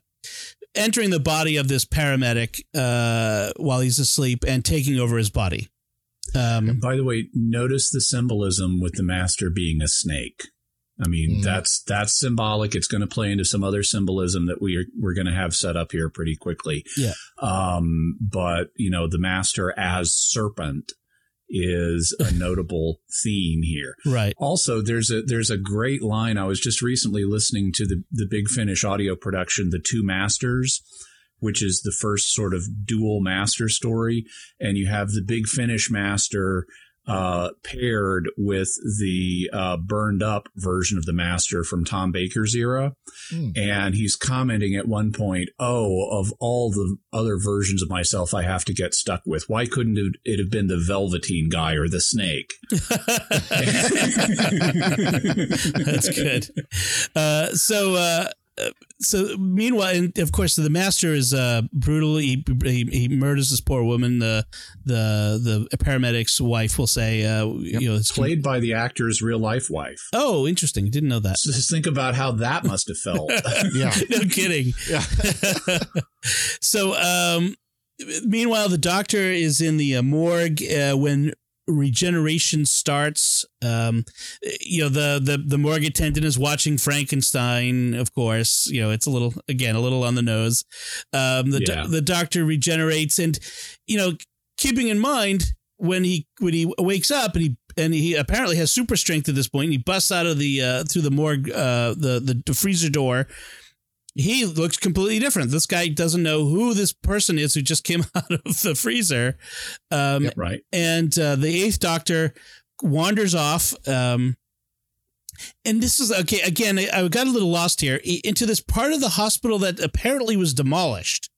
B: entering the body of this paramedic uh, while he's asleep and taking over his body. Um,
E: By the way, notice the symbolism with the master being a snake. I mean,
D: Mhm.
E: that's that's symbolic. It's going to play into some other symbolism that we are we're going to have set up here pretty quickly.
B: Yeah.
E: Um, but you know, the master as serpent is a notable theme here.
B: right.
E: Also, there's a there's a great line. I was just recently listening to the the Big Finish audio production, The Two Masters, which is the first sort of dual master story, and you have the Big Finish master uh, paired with the uh, burned up version of the master from Tom Baker's era.
D: Hmm.
E: And he's commenting at one point, Oh, of all the other versions of myself I have to get stuck with, why couldn't it- have been the Velveteen guy or the snake?
B: That's good. Uh, so, uh, so meanwhile, and of course, the master is uh, brutal. He, he he murders this poor woman. The the the paramedic's wife will say, uh, you know, it's
E: Played by the actor's real life wife.
B: Oh, interesting. Didn't know that.
E: Just think about how that must have felt.
D: yeah.
B: no kidding.
D: Yeah.
B: so, um, meanwhile, the doctor is in the uh, morgue uh, when regeneration starts. Um, you know, the, the the morgue attendant is watching Frankenstein. Of course, you know it's a little again a little on the nose. Um, the do- the doctor regenerates, and you know, keeping in mind when he when he wakes up and he and he apparently has super strength at this point. And he busts out of the uh, through the morgue uh, the, the the freezer door. He looks completely different. This guy doesn't know who this person is who just came out of the freezer. Um,
E: right.
B: and uh, the eighth doctor wanders off um, and this is okay. Again, I, I got a little lost here into this part of the hospital that apparently was demolished.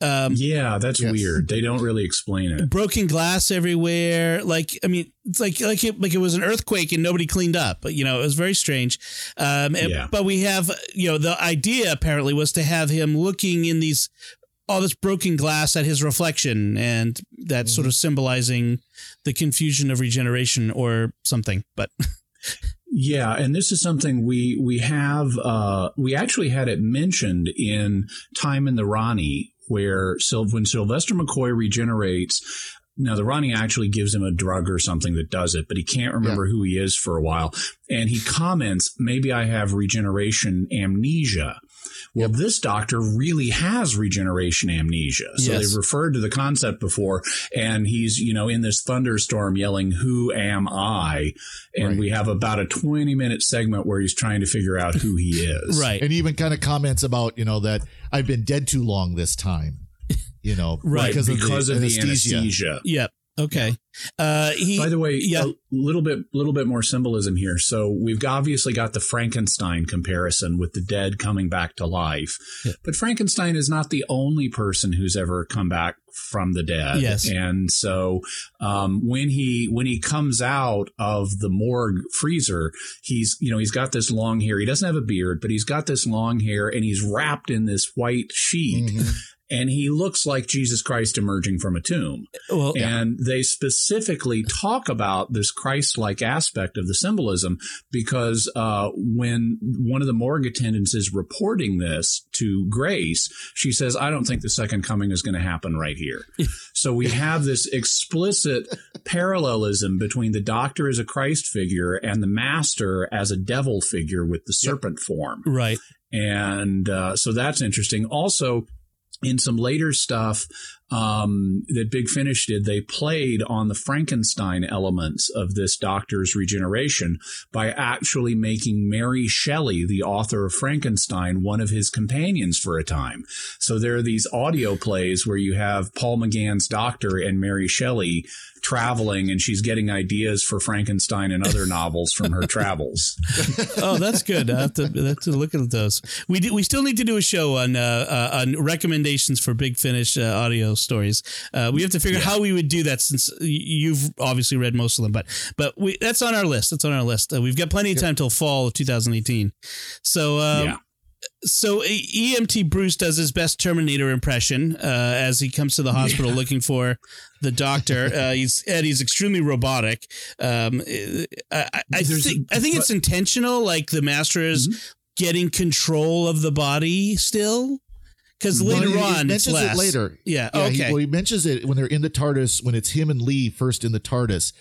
B: Um,
E: Yeah, that's
D: Yes.
E: weird. They don't really explain it.
B: broken glass everywhere. Like, I mean, it's like like it, like it was an earthquake and nobody cleaned up. But you know, it was very strange. Um, and-
E: Yeah.
B: But we have, you know, the idea apparently was to have him looking in these all this broken glass at his reflection, and that's sort of symbolizing the confusion of regeneration or something. But
E: Yeah, and this is something we we have. Uh, we actually had it mentioned in Time and the Rani, where when Sylvester McCoy regenerates. Now the Rani actually gives him a drug or something that does it, but he can't remember who he is for a while. And he comments, "Maybe I have regeneration amnesia." Well, this doctor really has regeneration amnesia. So
B: Yes.
E: they've referred to the concept before, and he's, you know, in this thunderstorm yelling, Who am I? And
D: Right.
E: we have about a 20 minute segment where he's trying to figure out who he is.
B: right,
D: And he even kind of comments about, you know, that I've been dead too long this time. You know,
B: Right,
E: Because,
D: of the
E: of the
D: anesthesia.
E: anesthesia.
B: yep, okay. Uh, he,
E: By the way,
B: yeah.
E: a little bit, little bit more symbolism here. So we've obviously got the Frankenstein comparison with the dead coming back to life,
B: Yeah.
E: but Frankenstein is not the only person who's ever come back from the dead.
B: Yes.
E: and so um, when he when he comes out of the morgue freezer, he's you know he's got this long hair. He doesn't have a beard, but he's got this long hair, and he's wrapped in this white sheet.
D: Mhm.
E: And he looks like Jesus Christ emerging from a tomb.
B: well,
E: And they specifically talk about this Christ like aspect of the symbolism because uh, when one of the morgue attendants is reporting this to Grace, she says, I don't think the second coming is going to happen right here. so we have this explicit parallelism between the doctor as a Christ figure and the master as a devil figure with the serpent form.
B: right,
E: And uh, so that's interesting. Also, in some later stuff um, that Big Finish did, they played on the Frankenstein elements of this doctor's regeneration by actually making Mary Shelley, the author of Frankenstein, one of his companions for a time. So there are these audio plays where you have Paul McGann's doctor and Mary Shelley traveling, and she's getting ideas for Frankenstein and other novels from her travels.
B: oh, that's good. I have to, I have to look at those. We do, we still need to do a show on uh, uh, on recommendations for Big Finish uh, stories. Uh, we have to figure out how we would do that since you've obviously read most of them, but but we that's on our list. That's on our list. Uh, we've got plenty of time till fall of 2018. So um,
E: Yeah.
B: so E- EMT Bruce does his best Terminator impression uh, as he comes to the hospital looking for the doctor. Uh, he's and he's extremely robotic. Um, I, I, I think
E: a-
B: I think it's intentional. Like the master is
E: Mm-hmm.
B: getting control of the body still, because
D: Well,
B: later
D: he- he
B: on it's
D: mentions
B: less.
D: it later.
B: Yeah.
D: Yeah, he,
B: okay.
D: well, he mentions it when they're in the TARDIS, when it's him and Lee first in the TARDIS.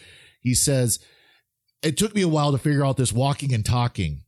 D: He says, It took me a while to figure out this walking and talking.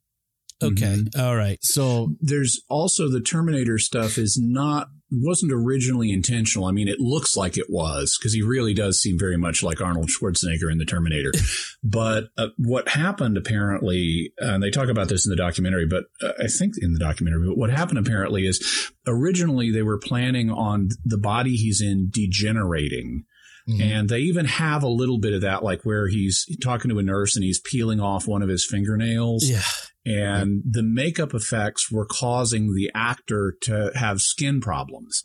B: okay. Mm-hmm. All right.
D: So,
E: there's also the Terminator stuff is not wasn't originally intentional. I mean, it looks like it was because he really does seem very much like Arnold Schwarzenegger in the Terminator. but uh, what happened apparently, uh, and they talk about this in the documentary, but uh, I think in the documentary, but what happened apparently is originally they were planning on the body he's in degenerating.
D: mhm.
E: And they even have a little bit of that, like where he's talking to a nurse and he's peeling off one of his fingernails
B: Yeah.
E: And the makeup effects were causing the actor to have skin problems.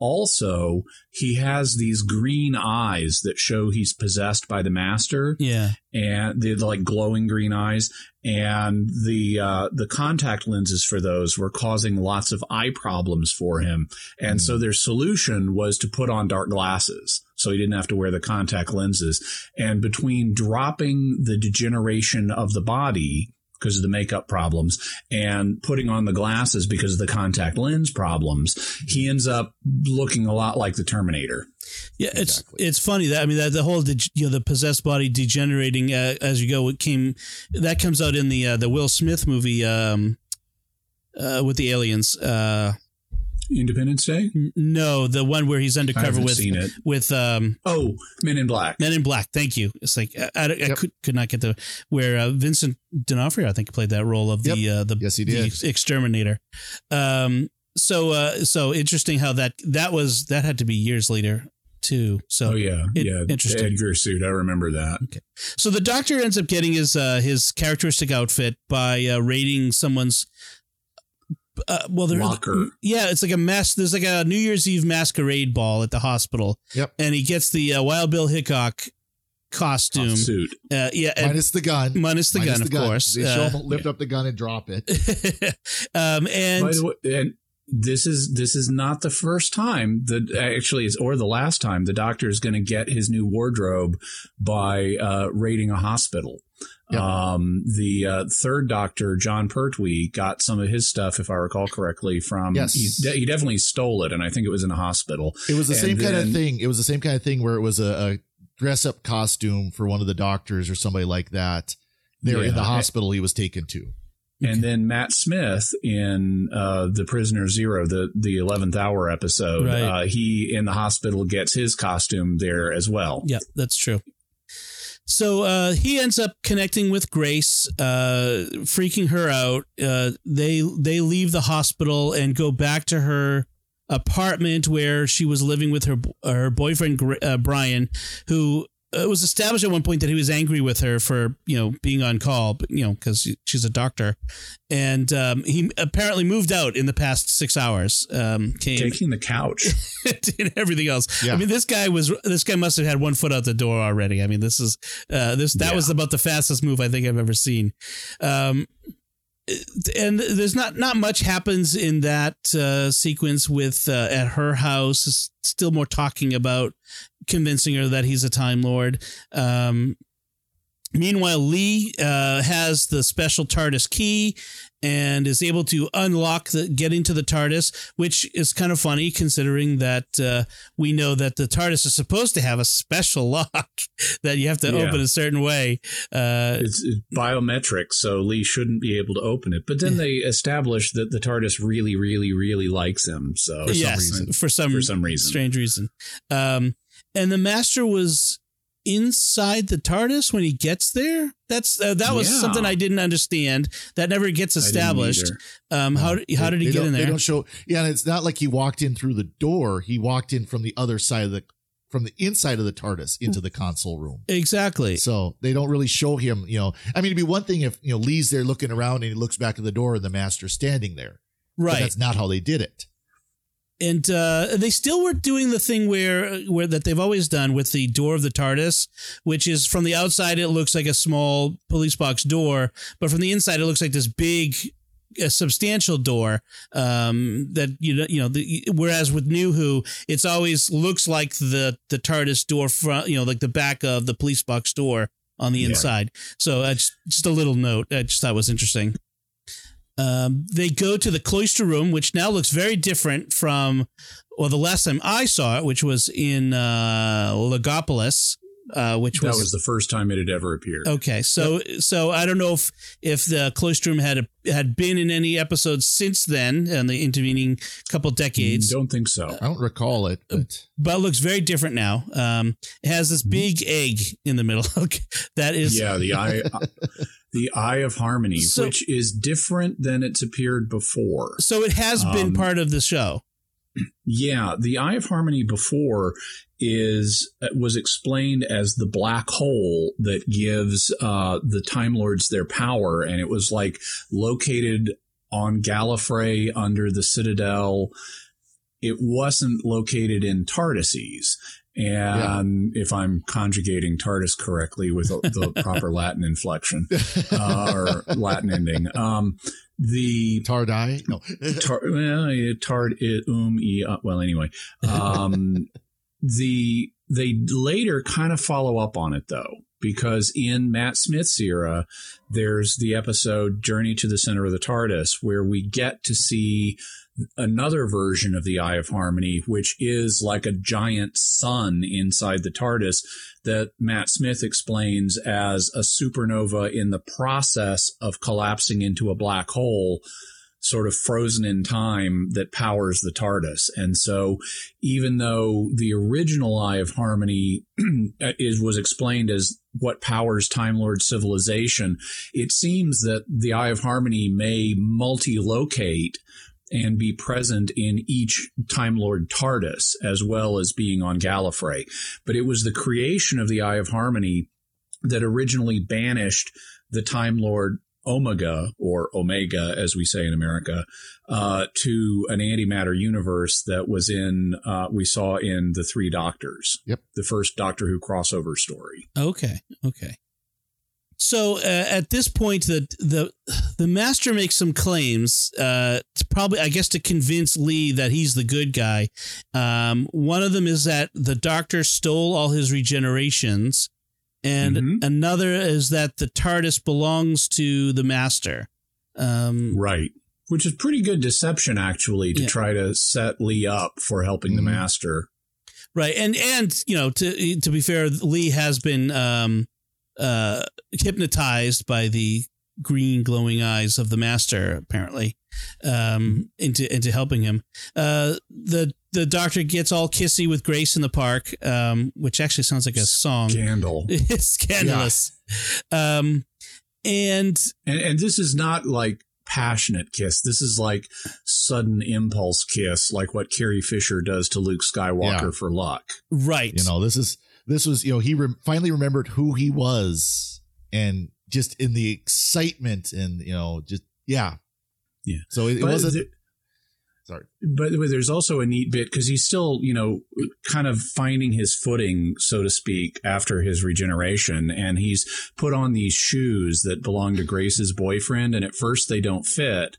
E: Also, he has these green eyes that show he's possessed by the master,
B: Yeah.
E: and they're like glowing green eyes. And the uh, the contact lenses for those were causing lots of eye problems for him. And so their solution was to put on dark glasses, so he didn't have to wear the contact lenses. And between dropping the degeneration of the body because of the makeup problems and putting on the glasses because of the contact lens problems, he ends up looking a lot like the Terminator.
B: Yeah,
D: Exactly.
B: it's it's funny that I mean that the whole deg- you know the possessed body degenerating uh, as you go it came that comes out in the uh, the Will Smith movie um uh with the aliens uh
E: Independence Day?
B: n- no the one where he's undercover with
E: seen it.
B: with um
E: Oh, Men in Black.
B: Men in Black thank you it's like I, I, I could could not get the where uh, Vincent D'Onofrio I think played that role of the uh, the
D: Yes, he did.
B: ex- exterminator um so uh so interesting how that that was that had to be years later too. So
E: oh yeah,
B: it-
E: yeah,
B: interesting.
E: the Edgar suit. I remember that. Okay.
B: So the doctor ends up getting his uh, his characteristic outfit by uh, raiding someone's. Uh, well, there,
E: Locker.
B: yeah, it's like a mess. There's like a New Year's Eve masquerade ball at the hospital.
D: Yep.
B: and he gets the uh, Wild Bill Hickok costume.
E: Suit.
B: Uh, yeah, and-
D: Minus the gun.
B: minus the gun, of course.
D: They show
B: Uh,
D: him lift up the gun and drop it.
B: um, and
E: By the way, and this is this is not the first time that actually is or the last time the doctor is going to get his new wardrobe by uh, raiding a hospital.
D: Yep.
E: Um, the uh, third doctor, Jon Pertwee, got some of his stuff, if I recall correctly, from
D: Yes.
E: he, de- he definitely stole it, and I think it was in a hospital.
D: It was the
E: And
D: same kind of thing. It was the same kind of thing where it was a, a dress up costume for one of the doctors or somebody like that. There in the hospital he was taken to.
E: And then Matt Smith in uh, the Prisoner Zero, the the eleventh hour episode,
B: Right.
E: uh, he in the hospital gets his costume there as well.
B: Yeah, that's true. So uh, he ends up connecting with Grace, uh, freaking her out. Uh, they they leave the hospital and go back to her apartment where she was living with her her boyfriend uh, Brian, who it was established at one point that he was angry with her for you know being on call, but you know because she's a doctor, and um, he apparently moved out in the past six hours. Um, came
E: Taking the couch.
B: and everything else.
D: Yeah.
B: I mean, this guy was this guy must have had one foot out the door already. I mean, this is uh, this that
E: Yeah.
B: was about the fastest move I think I've ever seen. Um, and there's not not much happens in that uh, sequence with uh, at her house. It's still more talking about convincing her that he's a time lord. Um, Meanwhile, Lee uh, has the special TARDIS key and is able to unlock the get into the TARDIS, which is kind of funny considering that uh, we know that the TARDIS is supposed to have a special lock that you have to
E: Yeah.
B: open a certain way. Uh,
E: It's, it's biometric, so Lee shouldn't be able to open it. But then they establish that the TARDIS really, really, really likes him. So
D: For some
B: yes,
D: reason.
B: for some
E: For some reason.
B: strange reason. Um, and the Master was inside the TARDIS when he gets there. That's uh, that was
E: Yeah.
B: something I didn't understand. That never gets established. Um, how did- how did he get in
D: They don't show. Yeah, and it's not like he walked in through the door. He walked in from the other side of the from the inside of the TARDIS into the console room.
B: Exactly.
D: So they don't really show him. You know, I mean, it'd be one thing if you know Lee's there looking around and he looks back at the door and the master's standing there. But
B: Right.
D: that's not how they did it.
B: And uh, they still were doing the thing where where that they've always done with the door of the TARDIS, which is from the outside it looks like a small police box door, but from the inside it looks like this big, a substantial door. Um, that you know, you know, the, whereas with New Who, it's always looks like the the TARDIS door front, you know, like the back of the police box door on the
E: Yeah.
B: inside. So uh, just, just a little note I just thought was interesting. Um, they go to the cloister room, which now looks very different from well, the last time I saw it, which was in uh, Logopolis, uh, which
E: That
B: was,
E: was the first time it had ever appeared.
B: okay. So, so I don't know if if the cloister room had a, had been in any episodes since then, in the intervening couple decades, I
E: Don't think so.
D: I don't recall it, but
B: but it looks very different now. Um, it has this big egg in the middle. that is,
E: yeah, the eye, the eye of harmony,
B: So-
E: which is different than it's appeared before.
B: so it has been
E: Um,
B: part of the show.
E: Yeah, the Eye of Harmony before is uh, was explained as the black hole that gives uh, the Time Lords their power, and it was like located on Gallifrey under the Citadel. It wasn't located in Tardises. And if I'm conjugating TARDIS correctly with the proper Latin inflection uh, or Latin ending, um, the
D: Tardai. No,
E: tar, well, tard um e uh, well anyway um the they later kind of follow up on it though because in Matt Smith's era there's the episode Journey to the Center of the TARDIS where we get to see another version of the Eye of Harmony which is like a giant sun inside the TARDIS that Matt Smith explains as a supernova in the process of collapsing into a black hole sort of frozen in time that powers the TARDIS. And so even though the original Eye of Harmony uh, is was explained as what powers Time Lord civilization, it seems that the Eye of Harmony may multi-locate and be present in each Time Lord TARDIS as well as being on Gallifrey. But it was the creation of the Eye of Harmony that originally banished the Time Lord Omega or Omega, as we say in America, uh, to an antimatter universe that was in uh, we saw in the Three Doctors.
D: Yep,
E: the first Doctor Who crossover story.
B: Okay, okay. So uh, at this point, the the the master makes some claims, uh, to probably I guess to convince Lee that he's the good guy. Um, one of them is that the doctor stole all his regenerations, and
E: Mm-hmm.
B: another is that the TARDIS belongs to the master. Um,
E: Right. Which is pretty good deception, actually, to
B: Yeah.
E: try to set Lee up for helping the master.
B: Right, and and you know to to be fair, Lee has been um, uh, hypnotized by the green glowing eyes of the master, apparently, um, into into helping him. Uh, the the doctor gets all kissy with Grace in the park, um, which actually sounds like a song.
E: Scandal.
B: it's scandalous. Um, and
E: And, and this is not like passionate kiss. This is like sudden impulse kiss, like what Carrie Fisher does to Luke Skywalker
D: Yeah.
E: for luck.
B: right,
D: You know, this is this was you know he re- finally remembered who he was, and just in the excitement and you know just yeah
E: Yeah.
D: So it, it wasn't.
E: By the-
D: sorry.
E: But there's also a neat bit because he's still, you know, kind of finding his footing, so to speak, after his regeneration. And he's put on these shoes that belong to Grace's boyfriend. And at first they don't fit,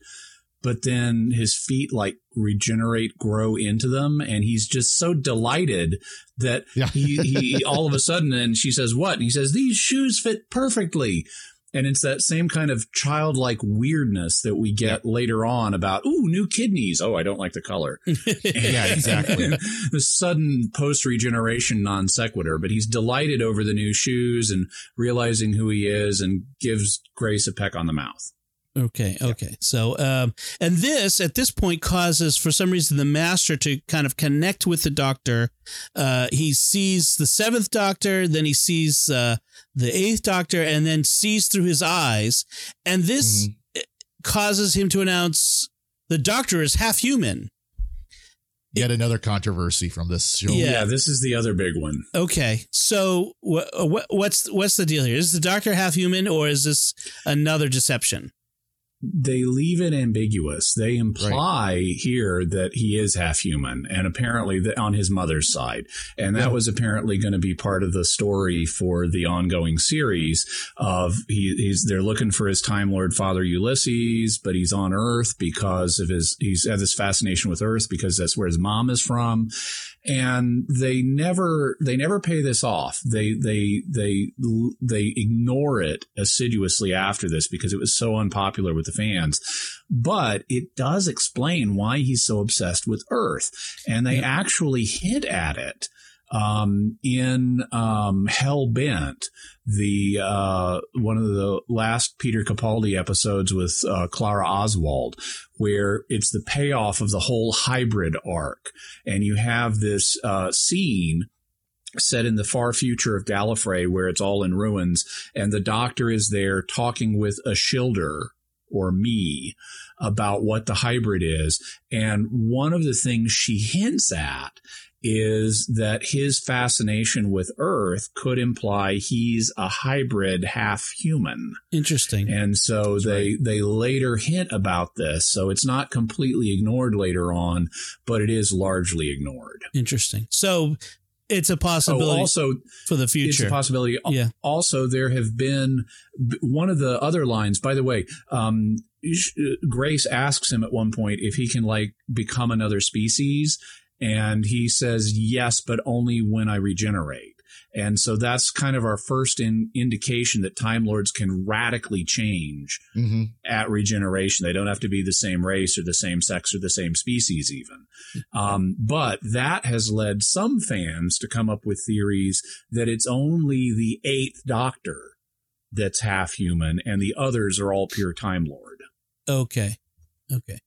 E: but then his feet like regenerate, grow into them. And he's just so delighted that
D: Yeah.
E: he, he all of a sudden, and she says, What? And he says, These shoes fit perfectly. And it's that same kind of childlike weirdness that we get later on about, ooh, new kidneys. Oh, I don't like the color.
D: Yeah, exactly.
E: the sudden post regeneration non sequitur, but he's delighted over the new shoes and realizing who he is and gives Grace a peck on the mouth.
B: Okay, okay. So, um, and this at this point causes, for some reason, the master to kind of connect with the doctor. Uh, he sees the seventh doctor, then he sees uh, the eighth doctor, and then sees through his eyes. And this causes him to announce the doctor is half human.
D: Yet another controversy from this show.
B: Yeah.
E: this is the other big one.
B: Okay, so wh- wh- what's what's the deal here? Is the doctor half human, or is this another deception?
E: They leave it ambiguous. They imply here that he is half human, and apparently the, on his mother's side, and that
D: Yeah.
E: was apparently going to be part of the story for the ongoing series. Of he, he's they're looking for his Time Lord father Ulysses, but he's on Earth because of his he's had this fascination with Earth because that's where his mom is from, and they never they never pay this off. They they they they ignore it assiduously after this because it was so unpopular with the fans. But it does explain why he's so obsessed with Earth, and they actually hint at it um, in um, Hell Bent, the uh, one of the last Peter Capaldi episodes with uh, Clara Oswald, where it's the payoff of the whole hybrid arc, and you have this uh, scene set in the far future of Gallifrey where it's all in ruins, and the Doctor is there talking with Ashildr or me about what the hybrid is, and one of the things she hints at is that his fascination with Earth could imply he's a hybrid half human.
B: Interesting.
E: And so they they later hint about this. So it's not completely ignored later on, but it is largely ignored.
B: Interesting. So it's a possibility
E: Oh, also
B: for the future.
E: it's a possibility.
B: Yeah.
E: Also, there have been one of the other lines. By the way, um, Grace asks him at one point if he can like become another species, and he says yes, but only when I regenerate. And so that's kind of our first in, indication that Time Lords can radically change
D: hmm
E: at regeneration. They don't have to be the same race or the same sex or the same species, even. Um, but that has led some fans to come up with theories that it's only the eighth Doctor that's half human, and the others are all pure Time Lord.
B: Okay. Okay.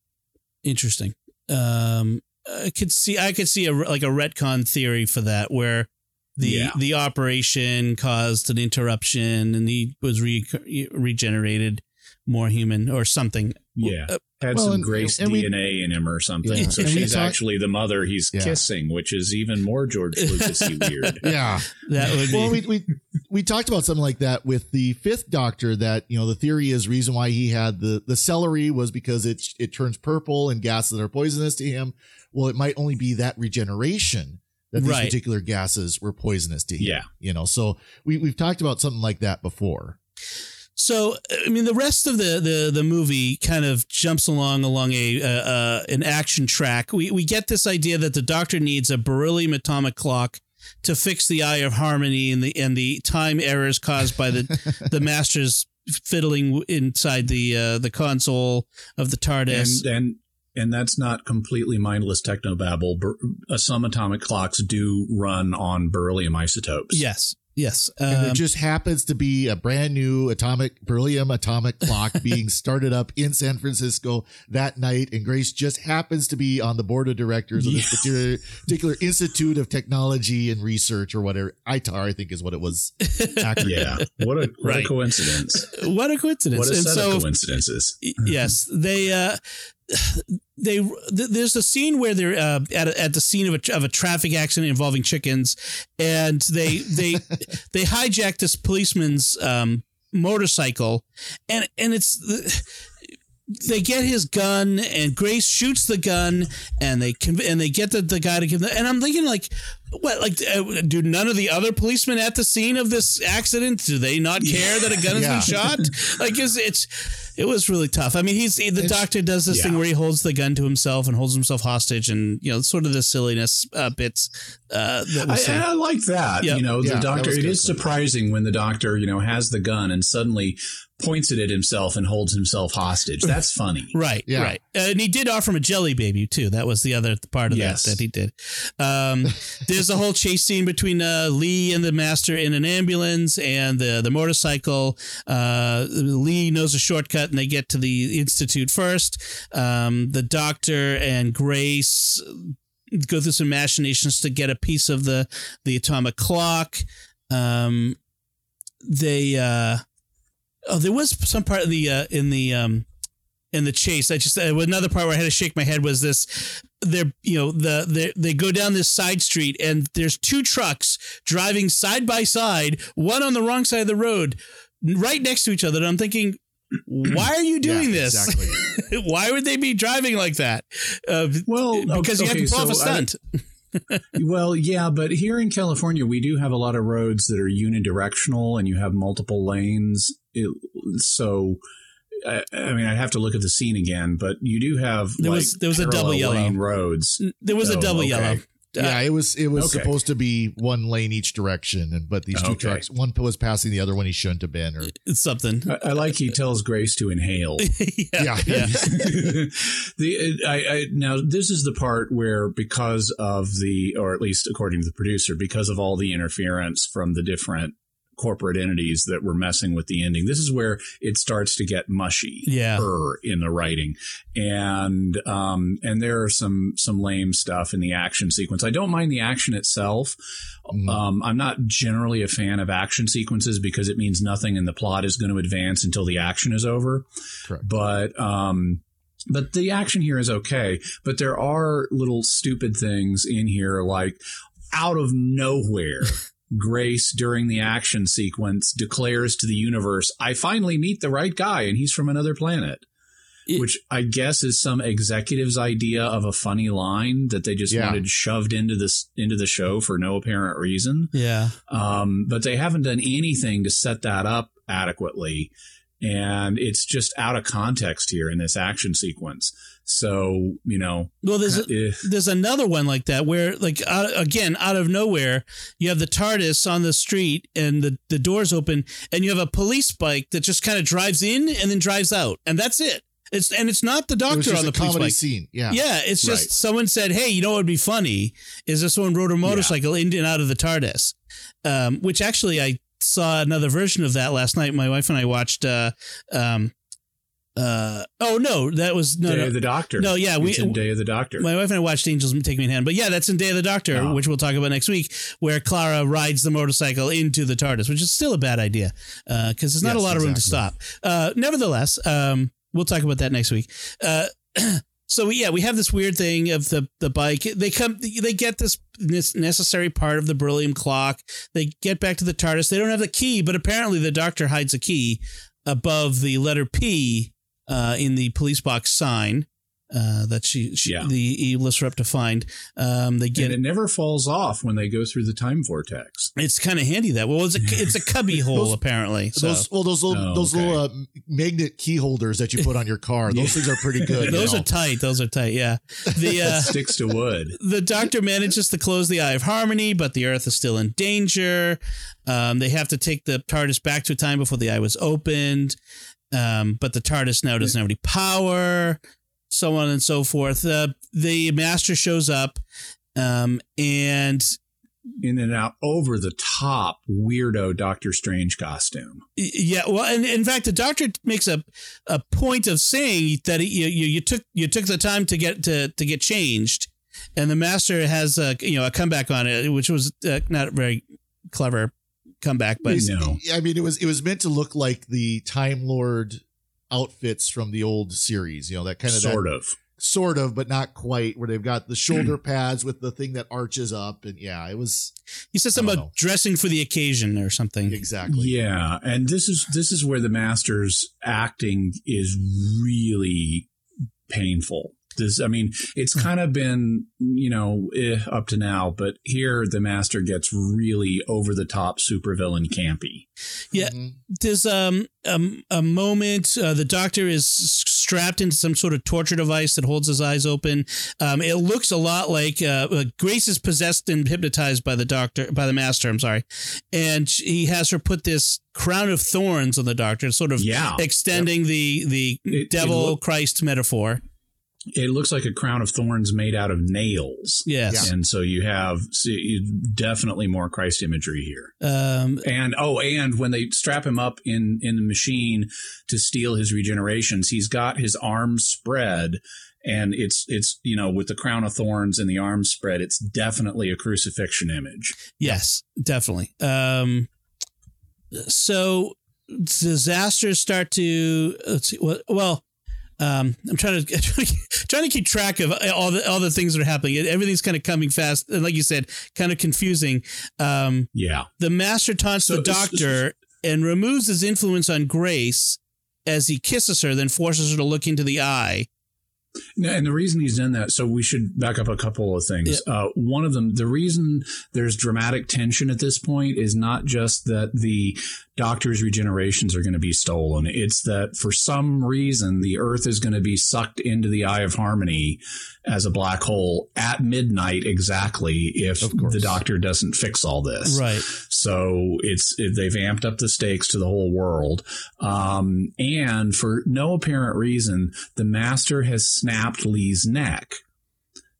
B: Interesting. Um, I could see, I could see a, like a retcon theory for that where the,
E: Yeah.
B: the operation caused an interruption and he was re- regenerated more human or something.
E: Yeah.
B: Uh,
E: Had
D: well,
E: some
D: and-
E: Grace
D: and we-
E: DNA in him or something.
D: Yeah.
E: So
D: And
E: she's
D: talk-
E: actually the mother he's
D: Yeah.
E: kissing, which is even more George Lucasy weird.
D: Yeah.
B: that would be.
D: well, we, we we talked about something like that with the fifth Doctor. That you know, the theory is reason why he had the the celery was because it it turns purple and gases are poisonous to him. Well, it might only be that regeneration that these
B: Right.
D: particular gases were poisonous to him.
E: Yeah.
D: you know. So we we've talked about something like that before.
B: So, I mean, the rest of the the, the movie kind of jumps along along a uh, uh, an action track. We we get this idea that the Doctor needs a beryllium atomic clock to fix the eye of harmony and the and the time errors caused by the the Master's fiddling inside the uh, the console of the TARDIS.
E: and and and that's not completely mindless technobabble. Ber- uh, some atomic clocks do run on beryllium isotopes.
B: yes, yes.
D: And
B: Um,
D: there just happens to be a brand new atomic beryllium atomic clock being started up in San Francisco that night, and Grace just happens to be on the board of directors of this particular, particular Institute of Technology and Research or whatever ITAR, I think is what it was. acronym.
E: Yeah. What a what
B: Right.
E: a coincidence.
B: what a coincidence!
E: What a
B: and
E: set
B: so,
E: of coincidences.
B: yes, they uh, they th- there's a scene where they're uh, at a, at the scene of a, of a traffic accident involving chickens, and they they they hijack this policeman's um, motorcycle, and and it's. They get his gun, and Grace shoots the gun, and they conv- and they get the, the guy to give them. And I'm thinking, like, what? Like, uh, do none of the other policemen at the scene of this accident do they not care that a gun has
D: Yeah.
B: been shot? Like, it's, it's it was really tough. I mean, he's the
D: It's-
B: doctor does this thing where he holds the gun to himself and holds himself hostage, and you know, sort of the silliness uh, bits uh,
E: I, and I like that.
B: Yeah.
E: You know, the
D: Yeah,
E: doctor. It is surprising when the doctor, you know, has the gun and suddenly points it at himself and holds himself hostage. That's funny.
B: Right,
D: Yeah.
B: right, Uh, and he did offer him a jelly baby too. That was the other part of
E: Yes.
B: that that he did. Um, there's a whole chase scene between uh, Lee and the master in an ambulance and the the motorcycle. Uh, Lee knows a shortcut, and they get to the institute first. Um, the doctor and Grace go through some machinations to get a piece of the the atomic clock. Um, they uh, oh, there was some part of the uh, in the um, in the chase. I just uh, another part where I had to shake my head was this. They're you know the they they go down this side street and there's two trucks driving side by side, one on the wrong side of the road, right next to each other. And I'm thinking. Why are you doing
D: Yeah,
B: this?
D: exactly.
B: Why would they be driving like that? Uh,
E: Well,
B: because you have to pull off a
E: so
B: stunt.
E: Well, yeah, but here in California, we do have a lot of roads that are unidirectional and you have multiple lanes. It, so, I, I mean, I'd have to look at the scene again, but you do have
B: There
E: like,
B: was- there was a double yellow.
E: lane roads.
B: There was a
E: Oh,
B: double
E: okay.
B: yellow.
D: Yeah, uh, it was it was
E: Okay.
D: supposed to be one lane each direction, and but these two
E: Okay.
D: trucks, one was passing the other one he shouldn't have been, or
B: It's something.
E: I, I like he tells Grace to inhale.
B: yeah,
D: Yeah.
E: the I, I now this is the part where because of the or at least according to the producer because of all the interference from the different corporate entities that were messing with the ending this is where it starts to get mushy
B: Yeah.
E: in the writing and um and there are some some lame stuff in the action sequence i don't mind the action itself
D: Mhm.
E: um, I'm not generally a fan of action sequences because it means nothing and the plot is going to advance until the action is over
D: correct.
E: but um but the action here is okay but there are little stupid things in here like out of nowhere grace during the action sequence declares to the universe i finally meet the right guy and he's from another planet
B: It-
E: which i guess is some executive's idea of a funny line that they just
D: Yeah.
E: wanted shoved into this into the show for no apparent reason
B: Yeah.
E: um, but they haven't done anything to set that up adequately. And it's just out of context here in this action sequence. So, you know,
B: Well, there's a,
E: eh,
B: there's another one like that where, like, out, again, out of nowhere, you have the TARDIS on the street and the, the doors open, and you have a police bike that just kind of drives in and then drives out, and that's it. It's and it's not the doctor on the
D: a
B: police
D: comedy
B: bike.
D: scene. Yeah,
B: Yeah, it's just
E: Right.
B: someone said, "Hey, you know what would be funny is if someone rode a motorcycle in and out of the TARDIS," um, which actually I saw another version of that last night. My wife and I watched uh, um, uh oh no that was no
E: Day
B: no
E: of the Doctor.
B: no yeah we
E: it's in Day of the Doctor.
B: my wife and I watched Angels Take Manhattan, but yeah, that's in Day of the Doctor,
E: Oh.
B: which we'll talk about next week, where Clara rides the motorcycle into the TARDIS, which is still a bad idea because there's not
D: Yes,
B: a lot of room to stop. Uh, nevertheless, um, we'll talk about that next week. Uh, so yeah, we have this weird thing of the the bike. They come, they get this this necessary part of the beryllium clock. They get back to the TARDIS. They don't have the key, but apparently the Doctor hides a key above the letter P uh, in the police box sign. Uh, that she, she
E: Yeah.
B: the evilist are up to find. Um, they get
E: and it never falls off when they go through the time vortex.
B: it's kind of handy that well it's a it's a cubby hole
D: Those-
B: apparently. So
D: Those well, those little
E: Oh,
D: those
E: okay.
D: little uh, magnet key holders that you put on your car. Those things are pretty good. you
B: those
D: know.
B: are tight. Those are tight. Yeah. The uh,
E: Sticks to wood.
B: the doctor manages to close the Eye of Harmony, but the Earth is still in danger. Um, they have to take the TARDIS back to a time before the eye was opened. Um, but the TARDIS now doesn't have any power, so on and so forth. Uh, the Master shows up, um, and
E: in and out over the top weirdo Doctor Strange costume.
B: yeah, well, and in fact, the Doctor makes a a point of saying that he, you, you you took you took the time to get to to get changed, and the Master has a you know a comeback on it, which was uh, not very clever comeback, but
E: No.
D: I mean, it was it was meant to look like the Time Lord outfits from the old series. You know, that kind of
E: Sort
D: that,
E: of.
D: sort of, but not quite. Where they've got the shoulder pads with the thing that arches up, and yeah, it was
B: He said something about
D: know.
B: dressing for the occasion or something.
D: exactly.
E: Yeah, and this is this is where the master's acting is really painful. This, I mean, it's kind of been you know eh, up to now, but here the master gets really over the top supervillain campy.
B: Yeah.
D: Mhm.
B: There's um, um a moment. Uh, the doctor is strapped into some sort of torture device that holds his eyes open. Um, it looks a lot like uh, uh, Grace is possessed and hypnotized by the doctor, by the master. I'm sorry, and he has her put this crown of thorns on the doctor, sort of
E: Yeah,
B: extending the the
E: It- it
B: devil
E: look-
B: Christ metaphor.
E: It looks like a crown of thorns made out of nails.
B: Yes.
E: And so you have see, definitely more Christ imagery here.
B: Um,
E: And oh, and when they strap him up in in the machine to steal his regenerations, he's got his arms spread, and it's it's you know with the crown of thorns and the arms spread, it's definitely a crucifixion image.
B: Yes, definitely. Um, so disasters start to let's see. Well, well um, I'm trying to trying to keep track of all the all the things that are happening. Everything's kind of coming fast, and like you said, kind of confusing. Um,
E: Yeah,
B: the master taunts
E: So
B: the doctor and removes his influence on Grace as he kisses her, then forces her to look into the eye.
E: And the reason he's done that, so we should back up a couple of things. Uh, one of them, the reason there's dramatic tension at this point is not just that the doctor's regenerations are going to be stolen. It's that for some reason the Earth is going to be sucked into the Eye of Harmony as a black hole at midnight exactly if the doctor doesn't fix all this.
B: Right.
E: So it's it, they've amped up the stakes to the whole world, um, and for no apparent reason, the master has snapped Lee's neck.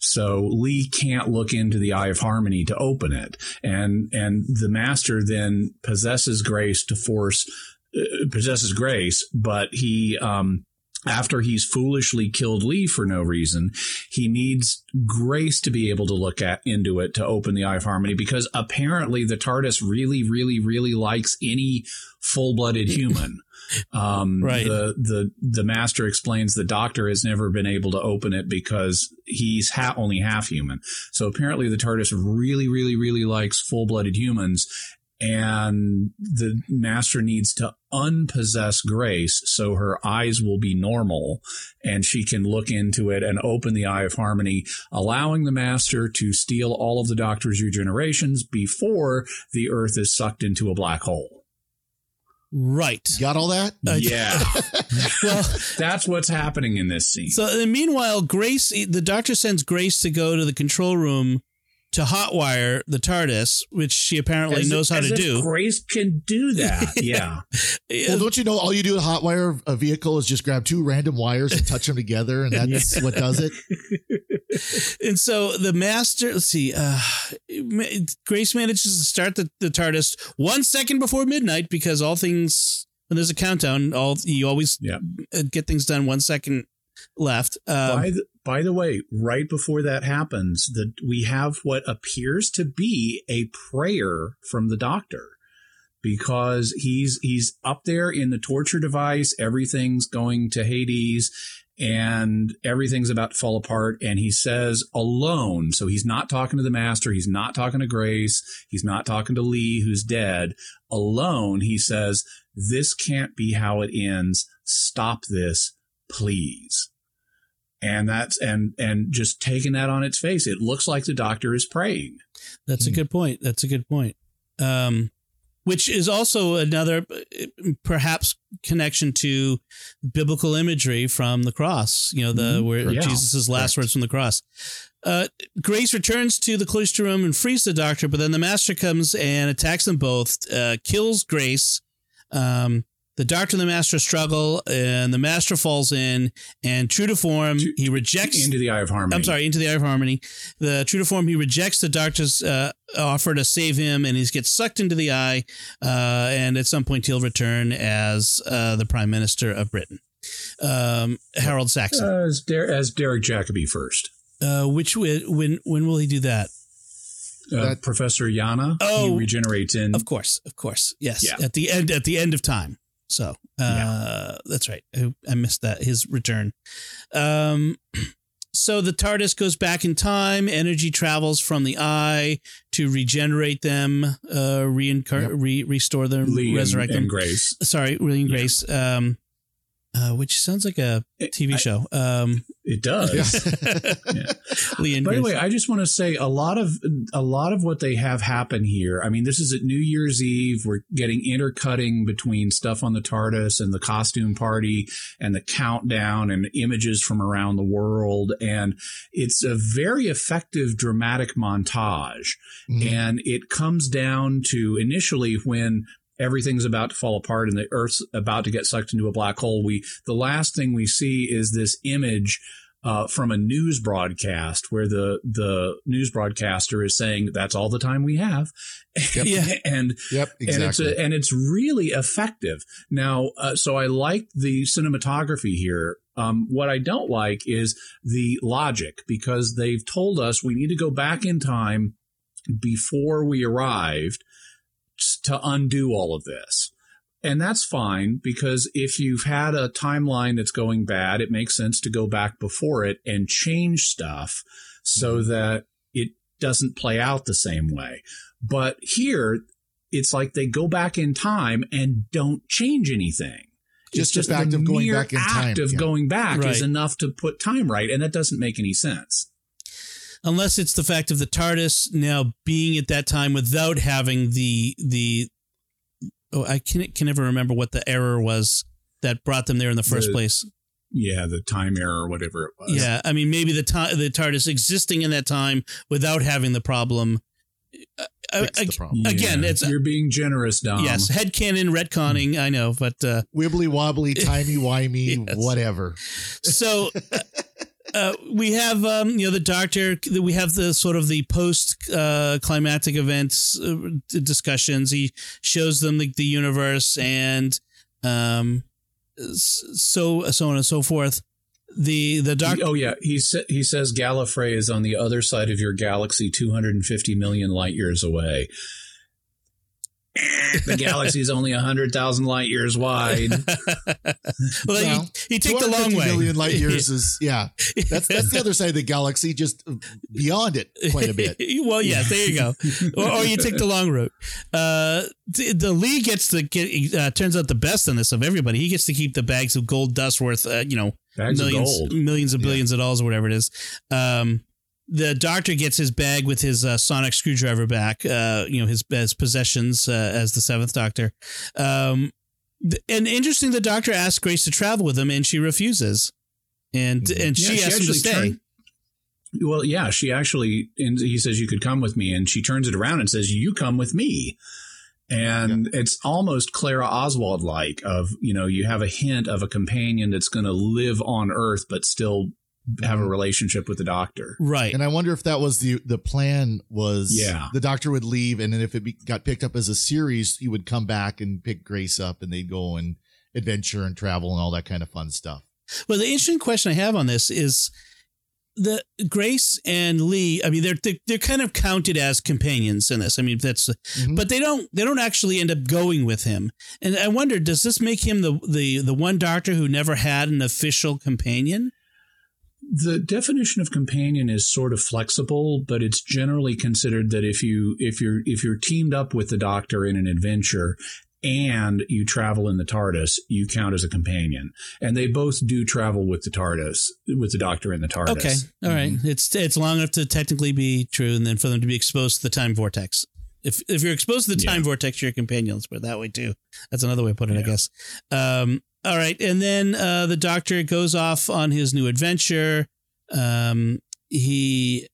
E: So Lee can't look into the Eye of Harmony to open it, and and the master then possesses Grace to force uh, possesses Grace, but he um, after he's foolishly killed Lee for no reason, he needs Grace to be able to look at into it to open the Eye of Harmony because apparently the TARDIS really, really, really likes any full-blooded human. Um,
B: Right.
E: The the the master explains the doctor has never been able to open it because he's ha- only half human. So apparently the TARDIS really, really, really likes full-blooded humans, and the master needs to unpossess Grace so her eyes will be normal and she can look into it and open the Eye of Harmony, allowing the master to steal all of the doctor's regenerations before the Earth is sucked into a black hole.
B: Right.
D: Got all that?
B: Uh,
E: Yeah,
B: Well,
E: that's what's happening in this scene.
B: So meanwhile, Grace, the doctor sends Grace to go to the control room to hotwire the TARDIS, which she apparently
E: As
B: knows
E: if-
B: how
E: as
B: to
E: if
B: do.
E: Grace can do that. yeah.
D: Well, don't you know all you do with hotwire a vehicle is just grab two random wires and touch them together, and that's what does it.
B: and so the master, let's see, uh, Grace manages to start the, the TARDIS one second before midnight because all things when there's a countdown, all you always
E: Yeah.
B: uh, get things done one second left. Um,
E: by the by the way, right before that happens, that we have what appears to be a prayer from the doctor. Because he's he's up there in the torture device, everything's going to Hades, and everything's about to fall apart. And he says alone. So he's not talking to the master. He's not talking to Grace. He's not talking to Lee, who's dead. Alone, he says, This can't be how it ends. Stop this, please. And that's, and, and just taking that on its face, it looks like the doctor is praying.
B: That's a
D: Hmm.
B: good point. That's a good point. Um, which is also another perhaps connection to biblical imagery from the cross. You know, the
E: Mhm.
B: where
E: Yeah.
B: Jesus' last words from the cross. Uh, Grace returns to the cloister room and frees the doctor, but then the master comes and attacks them both, uh, kills Grace. Um, the doctor and the master struggle, and the master falls in. And true to form,
E: To-
B: he rejects
E: Into the eye of harmony.
B: I'm sorry, into the eye of harmony. The true to form, he rejects the doctor's uh, offer to save him, and he gets sucked into the eye. Uh, and at some point, he'll return as uh, the prime minister of Britain, um, Harold Saxon.
E: As, Der- as Derek Jacobi first.
B: Uh, which wi- when when will he do that?
E: Uh,
D: That-
E: Professor Yana,
B: Oh,
E: he regenerates in.
B: Of course, of course, yes.
E: Yeah.
B: At the end, at the end of time. So uh, that's right. I, I missed that his return. Um, so the TARDIS goes back in time. Energy travels from the eye to regenerate them, uh, reincar-
D: Yep.
B: re- restore them,
E: Lee
B: resurrect
E: and,
B: them.
E: Grace.
B: Sorry, William
E: Yeah.
B: Grace. Um, uh, which sounds like a TV
E: I-
B: show. Um,
E: It does.
D: Yeah.
B: Lee and
E: By the way, I just want to say a lot of a lot of what they have happen here. I mean, this is at New Year's Eve. We're getting intercutting between stuff on the TARDIS and the costume party and the countdown and images from around the world, and it's a very effective dramatic montage.
D: Mhm.
E: And it comes down to initially when everything's about to fall apart and the earth's about to get sucked into a black hole we the last thing we see is this image uh, from a news broadcast where the the news broadcaster is saying that's all the time we have
D: Yep.
E: And
D: Yep,
E: and it's
D: exactly.
E: a, and it's really effective. Now, uh, so I like the cinematography here. Um, what I don't like is the logic because they've told us we need to go back in time before we arrived to undo all of this. And that's fine because if you've had a timeline that's going bad, it makes sense to go back before it and change stuff so mm-hmm. that it doesn't play out the same way. But here, it's like they go back in time and don't change anything.
D: Just
E: It's
D: the fact of going
E: mere
D: back in time,
E: act of
D: yeah.
E: going back
B: Right.
E: is enough to put time right, and that doesn't make any sense.
B: Unless it's the fact of the TARDIS now being at that time without having the the oh I can can never remember what the error was that brought them there in the first
E: The-
B: place.
E: Yeah, the time error or whatever it was.
B: Yeah, I mean maybe the ti- the TARDIS existing in that time without having the problem. Uh,
D: Fix the problem.
B: Again, it's
E: you're being generous, Dom.
B: yes, headcanon retconning. I know, but uh,
D: Wibbly wobbly, timey wimey,
B: Yes.
D: whatever.
B: so uh, we have um, you know the doctor we have the sort of the post uh, climatic events uh, discussions. He shows them the, the universe and um so so on and so forth. The the doctor
E: Oh yeah, he sa- he says Gallifrey is on the other side of your galaxy, 250 million light years away. the galaxy is only 100,000 light years wide.
B: well,
D: Well,
B: he, he take the long way
D: million light years is yeah. That's that's the other side of the galaxy, just beyond it quite a bit.
B: well, yeah, there you go. or, or you take the long route. Uh, the, the Lee gets to get. Uh, turns out the best in this of everybody. He gets to keep the bags of gold dust worth. Uh, you know,
E: Bags
B: millions,
E: of gold.
B: millions of
D: Yeah.
B: billions of dollars, or whatever it is. Um, the doctor gets his bag with his uh, sonic screwdriver back. Uh, you know, his, his possessions uh, as the seventh Doctor. Um, th- and interesting, the Doctor asks Grace to travel with him, and she refuses. And
D: Mhm.
B: and
E: Yeah,
B: she
E: she
B: asks him to
E: actually
B: stay.
E: turned- Well, yeah, she actually, and he says, you could come with me. And she turns it around and says, you come with me. And it's almost Clara Oswald like of, you know, you have a hint of a companion that's going to live on Earth, but still have a relationship with the doctor.
B: right.
D: And I wonder if that was the the plan was
E: Yeah.
D: the doctor would leave and then if it be, got picked up as a series, he would come back and pick Grace up and they'd go and adventure and travel and all that kind of fun stuff.
B: Well, the interesting question I have on this is the Grace and Lee. I mean, they're they're, they're kind of counted as companions in this. I mean, that's
D: Mm-hmm.
B: but they don't they don't actually end up going with him. And I wonder, does this make him the the the one Doctor who never had an official companion?
E: The definition of companion is sort of flexible, but it's generally considered that if you if you're if you're teamed up with the doctor in an adventure and you travel in the TARDIS, you count as a companion. And they both do travel with the TARDIS, with the doctor in the TARDIS.
B: Okay, all right. It's it's long enough to technically be true, and then for them to be exposed to the time vortex. If if you're exposed to the time vortex, you're a companion. Let's put it that way too. That's another way to put it, I guess. Um, all right, and then uh, the doctor goes off on his new adventure. Um, he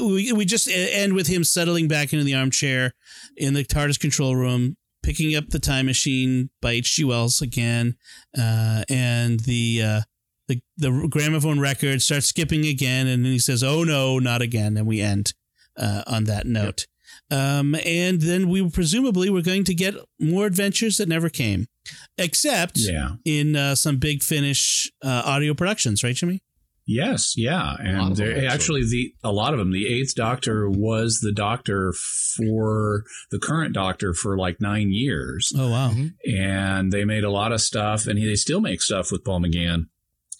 B: we we just end with him settling back into the armchair in the TARDIS control room, picking up the time machine by H.G. Wells again, uh, and the. Uh, the, the gramophone record starts skipping again, and then he says, "Oh no, not again!" And we end uh, on that note. Um, and then we presumably we're going to get more adventures that never came, except
E: Yeah.
B: in uh, some Big Finish uh, audio productions, right, Jimmy?
E: Yes, yeah, and
D: them,
E: there- actually, the a lot of them. The Eighth Doctor was the Doctor for the current Doctor for like nine years.
B: Oh wow!
E: and they made a lot of stuff, and they still make stuff with Paul McGann.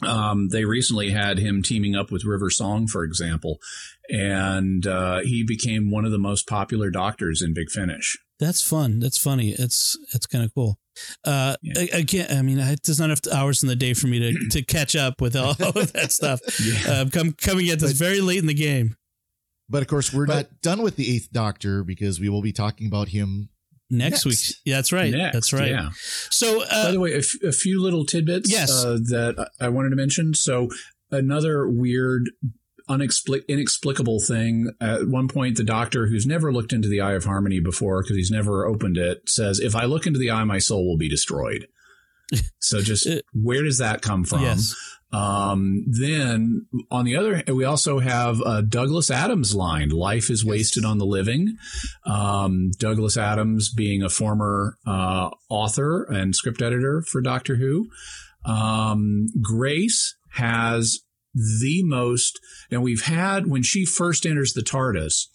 E: Um, they recently had him teaming up with River Song, for example, and uh, he became one of the most popular doctors in Big Finish.
B: That's fun. That's funny. It's it's kind of cool. Uh, a- again, I mean, I- there's not enough hours in the day for me to, to catch up with all of that stuff. Uh, come coming at this very late in the game.
D: But of course, we're not done with the Eighth Doctor because we will be talking about him
B: Next, week. Yeah, that's right.
E: Next,
B: that's right.
E: yeah.
B: So, uh,
E: By the way, a, f- a few little tidbits
B: Yes.
E: uh, that I wanted to mention. So, another weird, unexplic- inexplicable thing. At one point, the doctor, who's never looked into the Eye of Harmony before because he's never opened it, says, If I look into the eye, my soul will be destroyed. so, just where does that come from?
B: Yes.
E: Um, then on the other we also have Douglas Adams line, life is wasted on the living. Um, Douglas Adams being a former, uh, author and script editor for Doctor Who. Um, Grace has the most, and we've had when she first enters the TARDIS,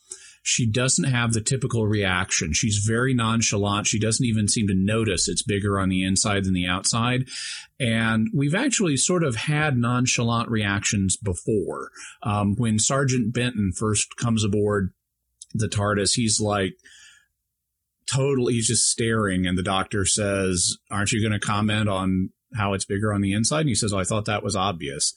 E: she doesn't have the typical reaction. She's very nonchalant. She doesn't even seem to notice it's bigger on the inside than the outside. And we've actually sort of had nonchalant reactions before. Um, when Sergeant Benton first comes aboard the TARDIS, he's like, totally, he's just staring. And the doctor says, Aren't you going to comment on how it's bigger on the inside? And he says, oh, I thought that was obvious.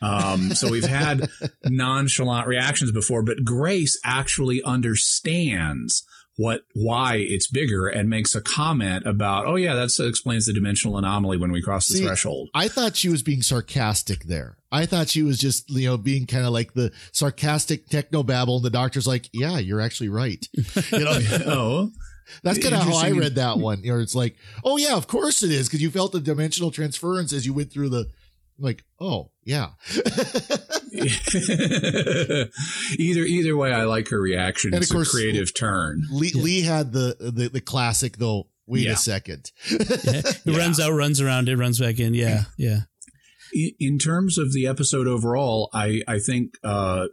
E: Um, so we've had nonchalant reactions before, but Grace actually understands what why it's bigger and makes a comment about, oh yeah, that explains the dimensional anomaly when we cross the
D: See,
E: threshold.
D: I thought she was being sarcastic there. I thought she was just, you know, being kind of like the sarcastic techno babble. And the doctor's like, yeah, you're actually right. You know,
E: oh,
D: that's kind of how I read that one. You know, it's like, oh yeah, of course it is. Cause you felt the dimensional transference as you went through the, like, oh yeah.
E: either either way, I like her reaction.
D: And of
E: It's
D: course,
E: a creative turn.
D: Lee, Lee had the, the, the classic though. Wait
E: Yeah.
D: a second.
B: It runs out, runs around, it runs back in. Yeah, yeah.
E: in, in terms of the episode overall, I I think uh,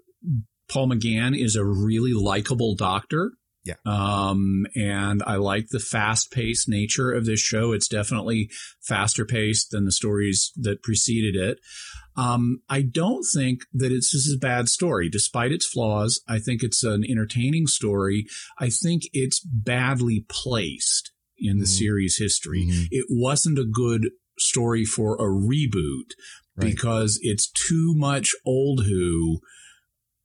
E: Paul McGann is a really likable doctor.
D: Yeah.
E: Um, and I like the fast paced nature of this show. It's definitely faster paced than the stories that preceded it. Um, I don't think that it's just a bad story, despite its flaws. I think it's an entertaining story. I think it's badly placed in the
D: Mhm.
E: series history.
D: Mhm.
E: It wasn't a good story for a reboot
D: Right.
E: because it's too much old Who.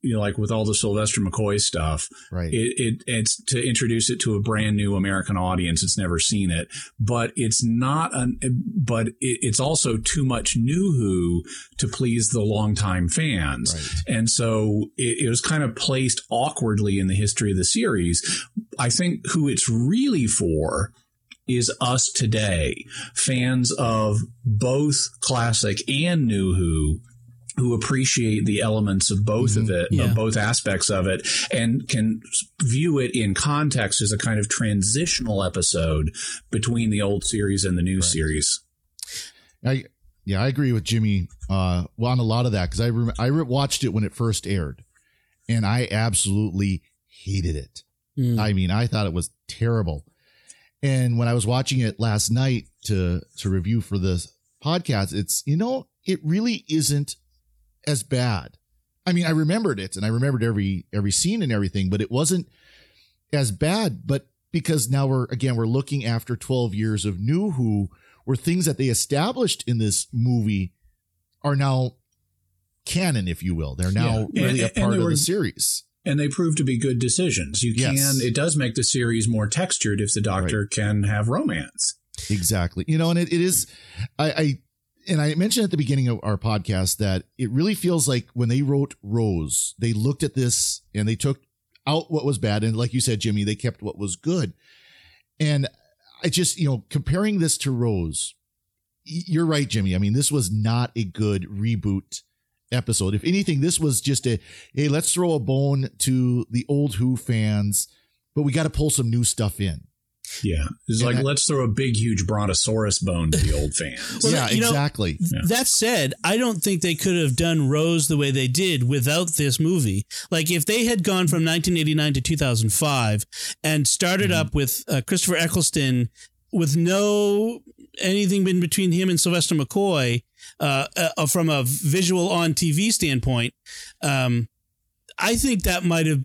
E: You know, like with all the Sylvester McCoy stuff,
D: Right.
E: it, it it's to introduce it to a brand new American audience that's never seen it. But it's not an. But it, it's also too much new Who to please the longtime fans,
D: Right.
E: and so it, it was kind of placed awkwardly in the history of the series. I think who it's really for is us today, fans of both classic and new Who. Who appreciate the elements of both mm-hmm. of it, yeah. of both aspects of it, and can view it in context as a kind of transitional episode between the old series and the new right. series.
D: I yeah, I agree with Jimmy uh, well, on a lot of that because I rem- I re- watched it when it first aired, and I absolutely hated it. Mm. I mean, I thought it was terrible. And when I was watching it last night to to review for this podcast, it's you know it really isn't as bad. I mean, I remembered it and I remembered every every scene and everything, but it wasn't as bad. But because now we're again we're looking after 12 years of New Who, where things that they established in this movie are now canon, if you will. They're now yeah. really and, a part of were, the series.
E: And they prove to be good decisions. You can yes. it does make the series more textured if the doctor right. can have romance.
D: Exactly. You know, and it, it is I, I and I mentioned at the beginning of our podcast that it really feels like when they wrote Rose, they looked at this and they took out what was bad. And like you said, Jimmy, they kept what was good. And I just, you know, comparing this to Rose, you're right, Jimmy. I mean, this was not a good reboot episode. If anything, this was just a, hey, let's throw a bone to the old Who fans, but we got to pull some new stuff in.
E: Yeah. It's like, let's throw a big, huge brontosaurus bone to the old fans.
D: well, yeah, exactly.
B: Know, that said, I don't think they could have done Rose the way they did without this movie. Like, if they had gone from 1989 to 2005 and started mm-hmm. up with uh, Christopher Eccleston with no anything in between him and Sylvester McCoy uh, uh, from a visual on TV standpoint, um, I think that might have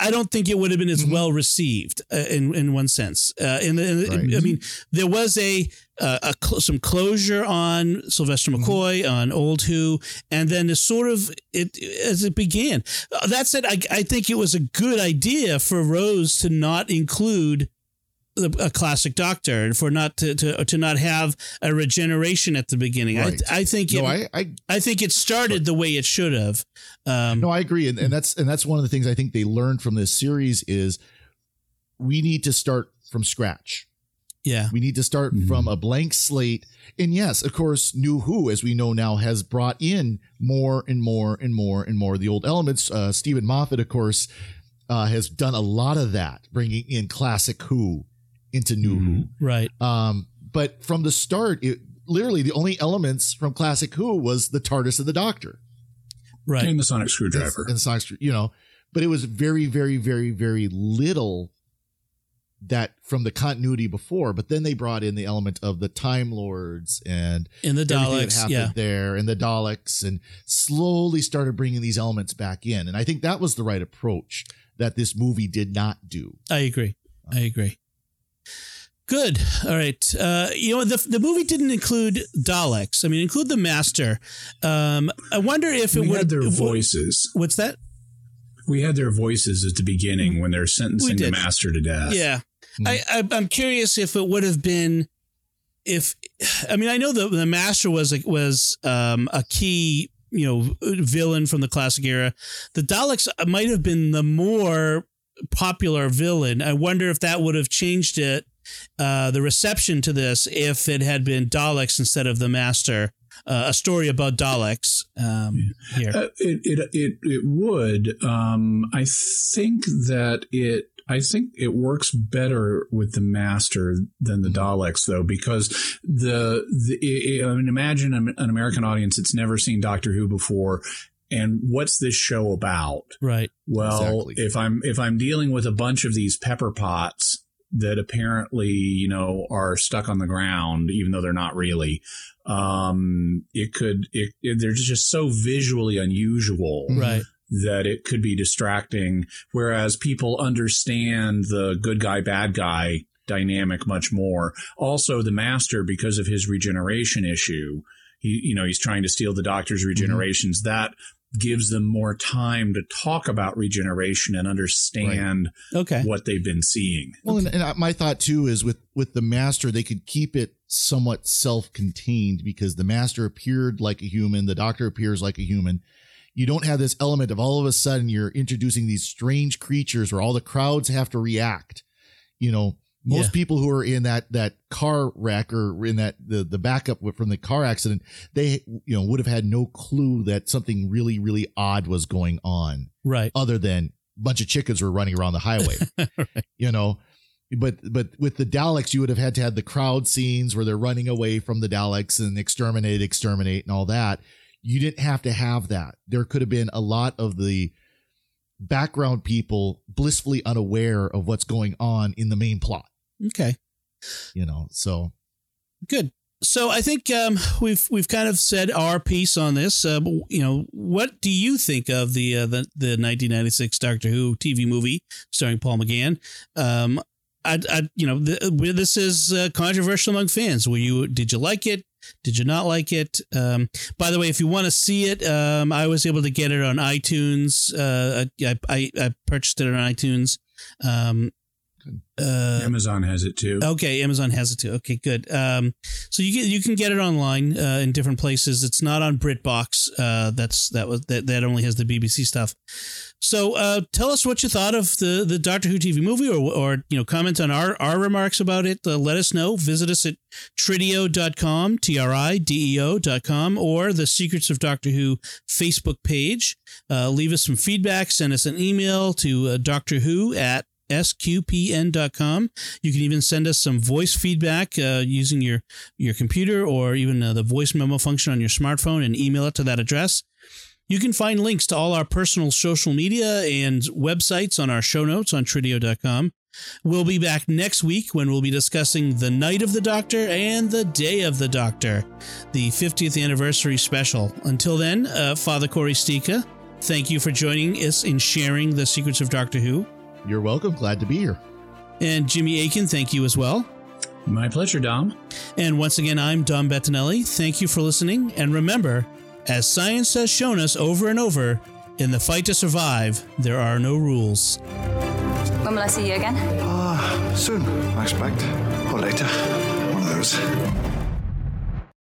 B: I don't think it would have been as mm-hmm. well received uh, in in one sense. Uh, in, in, right. I mean, there was a, uh, a cl- some closure on Sylvester mm-hmm. McCoy mm-hmm. on Old Who, and then it sort of it as it began. Uh, that said, I, I think it was a good idea for Rose to not include a classic doctor and for not to, to to not have a regeneration at the beginning. Right. I, I think it, no, I, I, I think it started the way it should have.
D: Um, no, I agree, and, and that's and that's one of the things I think they learned from this series is we need to start from scratch.
B: Yeah,
D: we need to start mm-hmm. from a blank slate. And yes, of course, New Who, as we know now, has brought in more and more and more and more of the old elements. Uh, Steven Moffat, of course, uh, has done a lot of that, bringing in classic Who into New mm-hmm. Who.
B: Right.
D: Um, but from the start, it literally the only elements from Classic Who was the TARDIS and the Doctor.
B: Right.
E: And the sonic screwdriver.
D: And the sonic you know, but it was very, very, very, very little that from the continuity before, but then they brought in the element of the Time Lords and
B: in the Daleks, yeah,
D: there and the Daleks, and slowly started bringing these elements back in. And I think that was the right approach that this movie did not do.
B: I agree. I agree. Good. All right. Uh, you know, the, the movie didn't include Daleks. I mean, include the Master. Um, I wonder if it
E: we
B: would.
E: had their voices.
B: What's that?
E: We had their voices at the beginning when they're sentencing the Master to death.
B: Yeah. Mm. I, I, I'm curious if it would have been. If I mean, I know the the Master was a, was um, a key you know villain from the classic era. The Daleks might have been the more popular villain. I wonder if that would have changed it, uh, the reception to this, if it had been Daleks instead of the Master. Uh, a story about Daleks um, here. Uh,
E: it, it it it would. Um, I think that it. I think it works better with the master than the Daleks, though, because the, the I mean, imagine an American audience that's never seen Doctor Who before and what's this show about?
B: Right.
E: Well, exactly. if I'm if I'm dealing with a bunch of these pepper pots that apparently you know are stuck on the ground, even though they're not really, um, it could it, it they're just so visually unusual,
B: right?
E: That it could be distracting. Whereas people understand the good guy, bad guy dynamic much more. Also, the master because of his regeneration issue he, you know, he's trying to steal the doctor's mm-hmm. regenerations. Mm-hmm. That gives them more time to talk about regeneration and understand
B: right. okay.
E: what they've been seeing.
D: Well, and, and, my thought too is with with the master, they could keep it somewhat self-contained because the master appeared like a human, the doctor appears like a human. You don't have this element of all of a sudden you're introducing these strange creatures where all the crowds have to react. You know, Most
B: Yeah.
D: people who are in that that car wreck or in that the the backup from the car accident, they you know would have had no clue that something really really odd was going on,
B: Right.
D: other than a bunch of chickens were running around the highway. You know, but but with the Daleks, you would have had to have the crowd scenes where they're running away from the Daleks and exterminate, exterminate, and all that. You didn't have to have that. There could have been a lot of the background people blissfully unaware of what's going on in the main plot.
B: Okay.
D: You know, so
B: Good. So I think um, we've we've kind of said our piece on this. Uh, you know, what do you think of the uh, the the 1996 Doctor Who TV movie starring Paul McGann? Um, I, I you know, the, this is uh, controversial among fans. Were you did you like it? Did you not like it? Um, by the way, if you want to see it, um, I was able to get it on iTunes. Uh, I, I I purchased it on iTunes. Um, uh,
E: Amazon has it too.
B: Okay, Amazon has it too. Okay, good. Um, so you can you can get it online uh, in different places. It's not on BritBox. Uh, that's that was that, that only has the BBC stuff. So uh, tell us what you thought of the the Doctor Who TV movie, or or you know comment on our our remarks about it. Uh, let us know. Visit us at trideo.com, t r i d e o dot com, or the Secrets of Doctor Who Facebook page. Uh, leave us some feedback. Send us an email to uh, Doctor Who at sqpn.com. You can even send us some voice feedback uh, using your, your computer or even uh, the voice memo function on your smartphone and email it to that address. You can find links to all our personal social media and websites on our show notes on trideo.com. We'll be back next week when we'll be discussing the Night of the Doctor and the Day of the Doctor, the 50th anniversary special. Until then, uh, Father Cory Sticha, thank you for joining us in sharing the secrets of Doctor Who.
D: You're welcome. Glad to be here.
B: And Jimmy Akin, thank you as well.
E: My pleasure, Dom.
B: And once again, I'm Dom Bettinelli. Thank you for listening. And remember, as science has shown us over and over, in the fight to survive, there are no rules.
I: When will I see you again?
C: Ah, soon, I expect. Or later. One of those.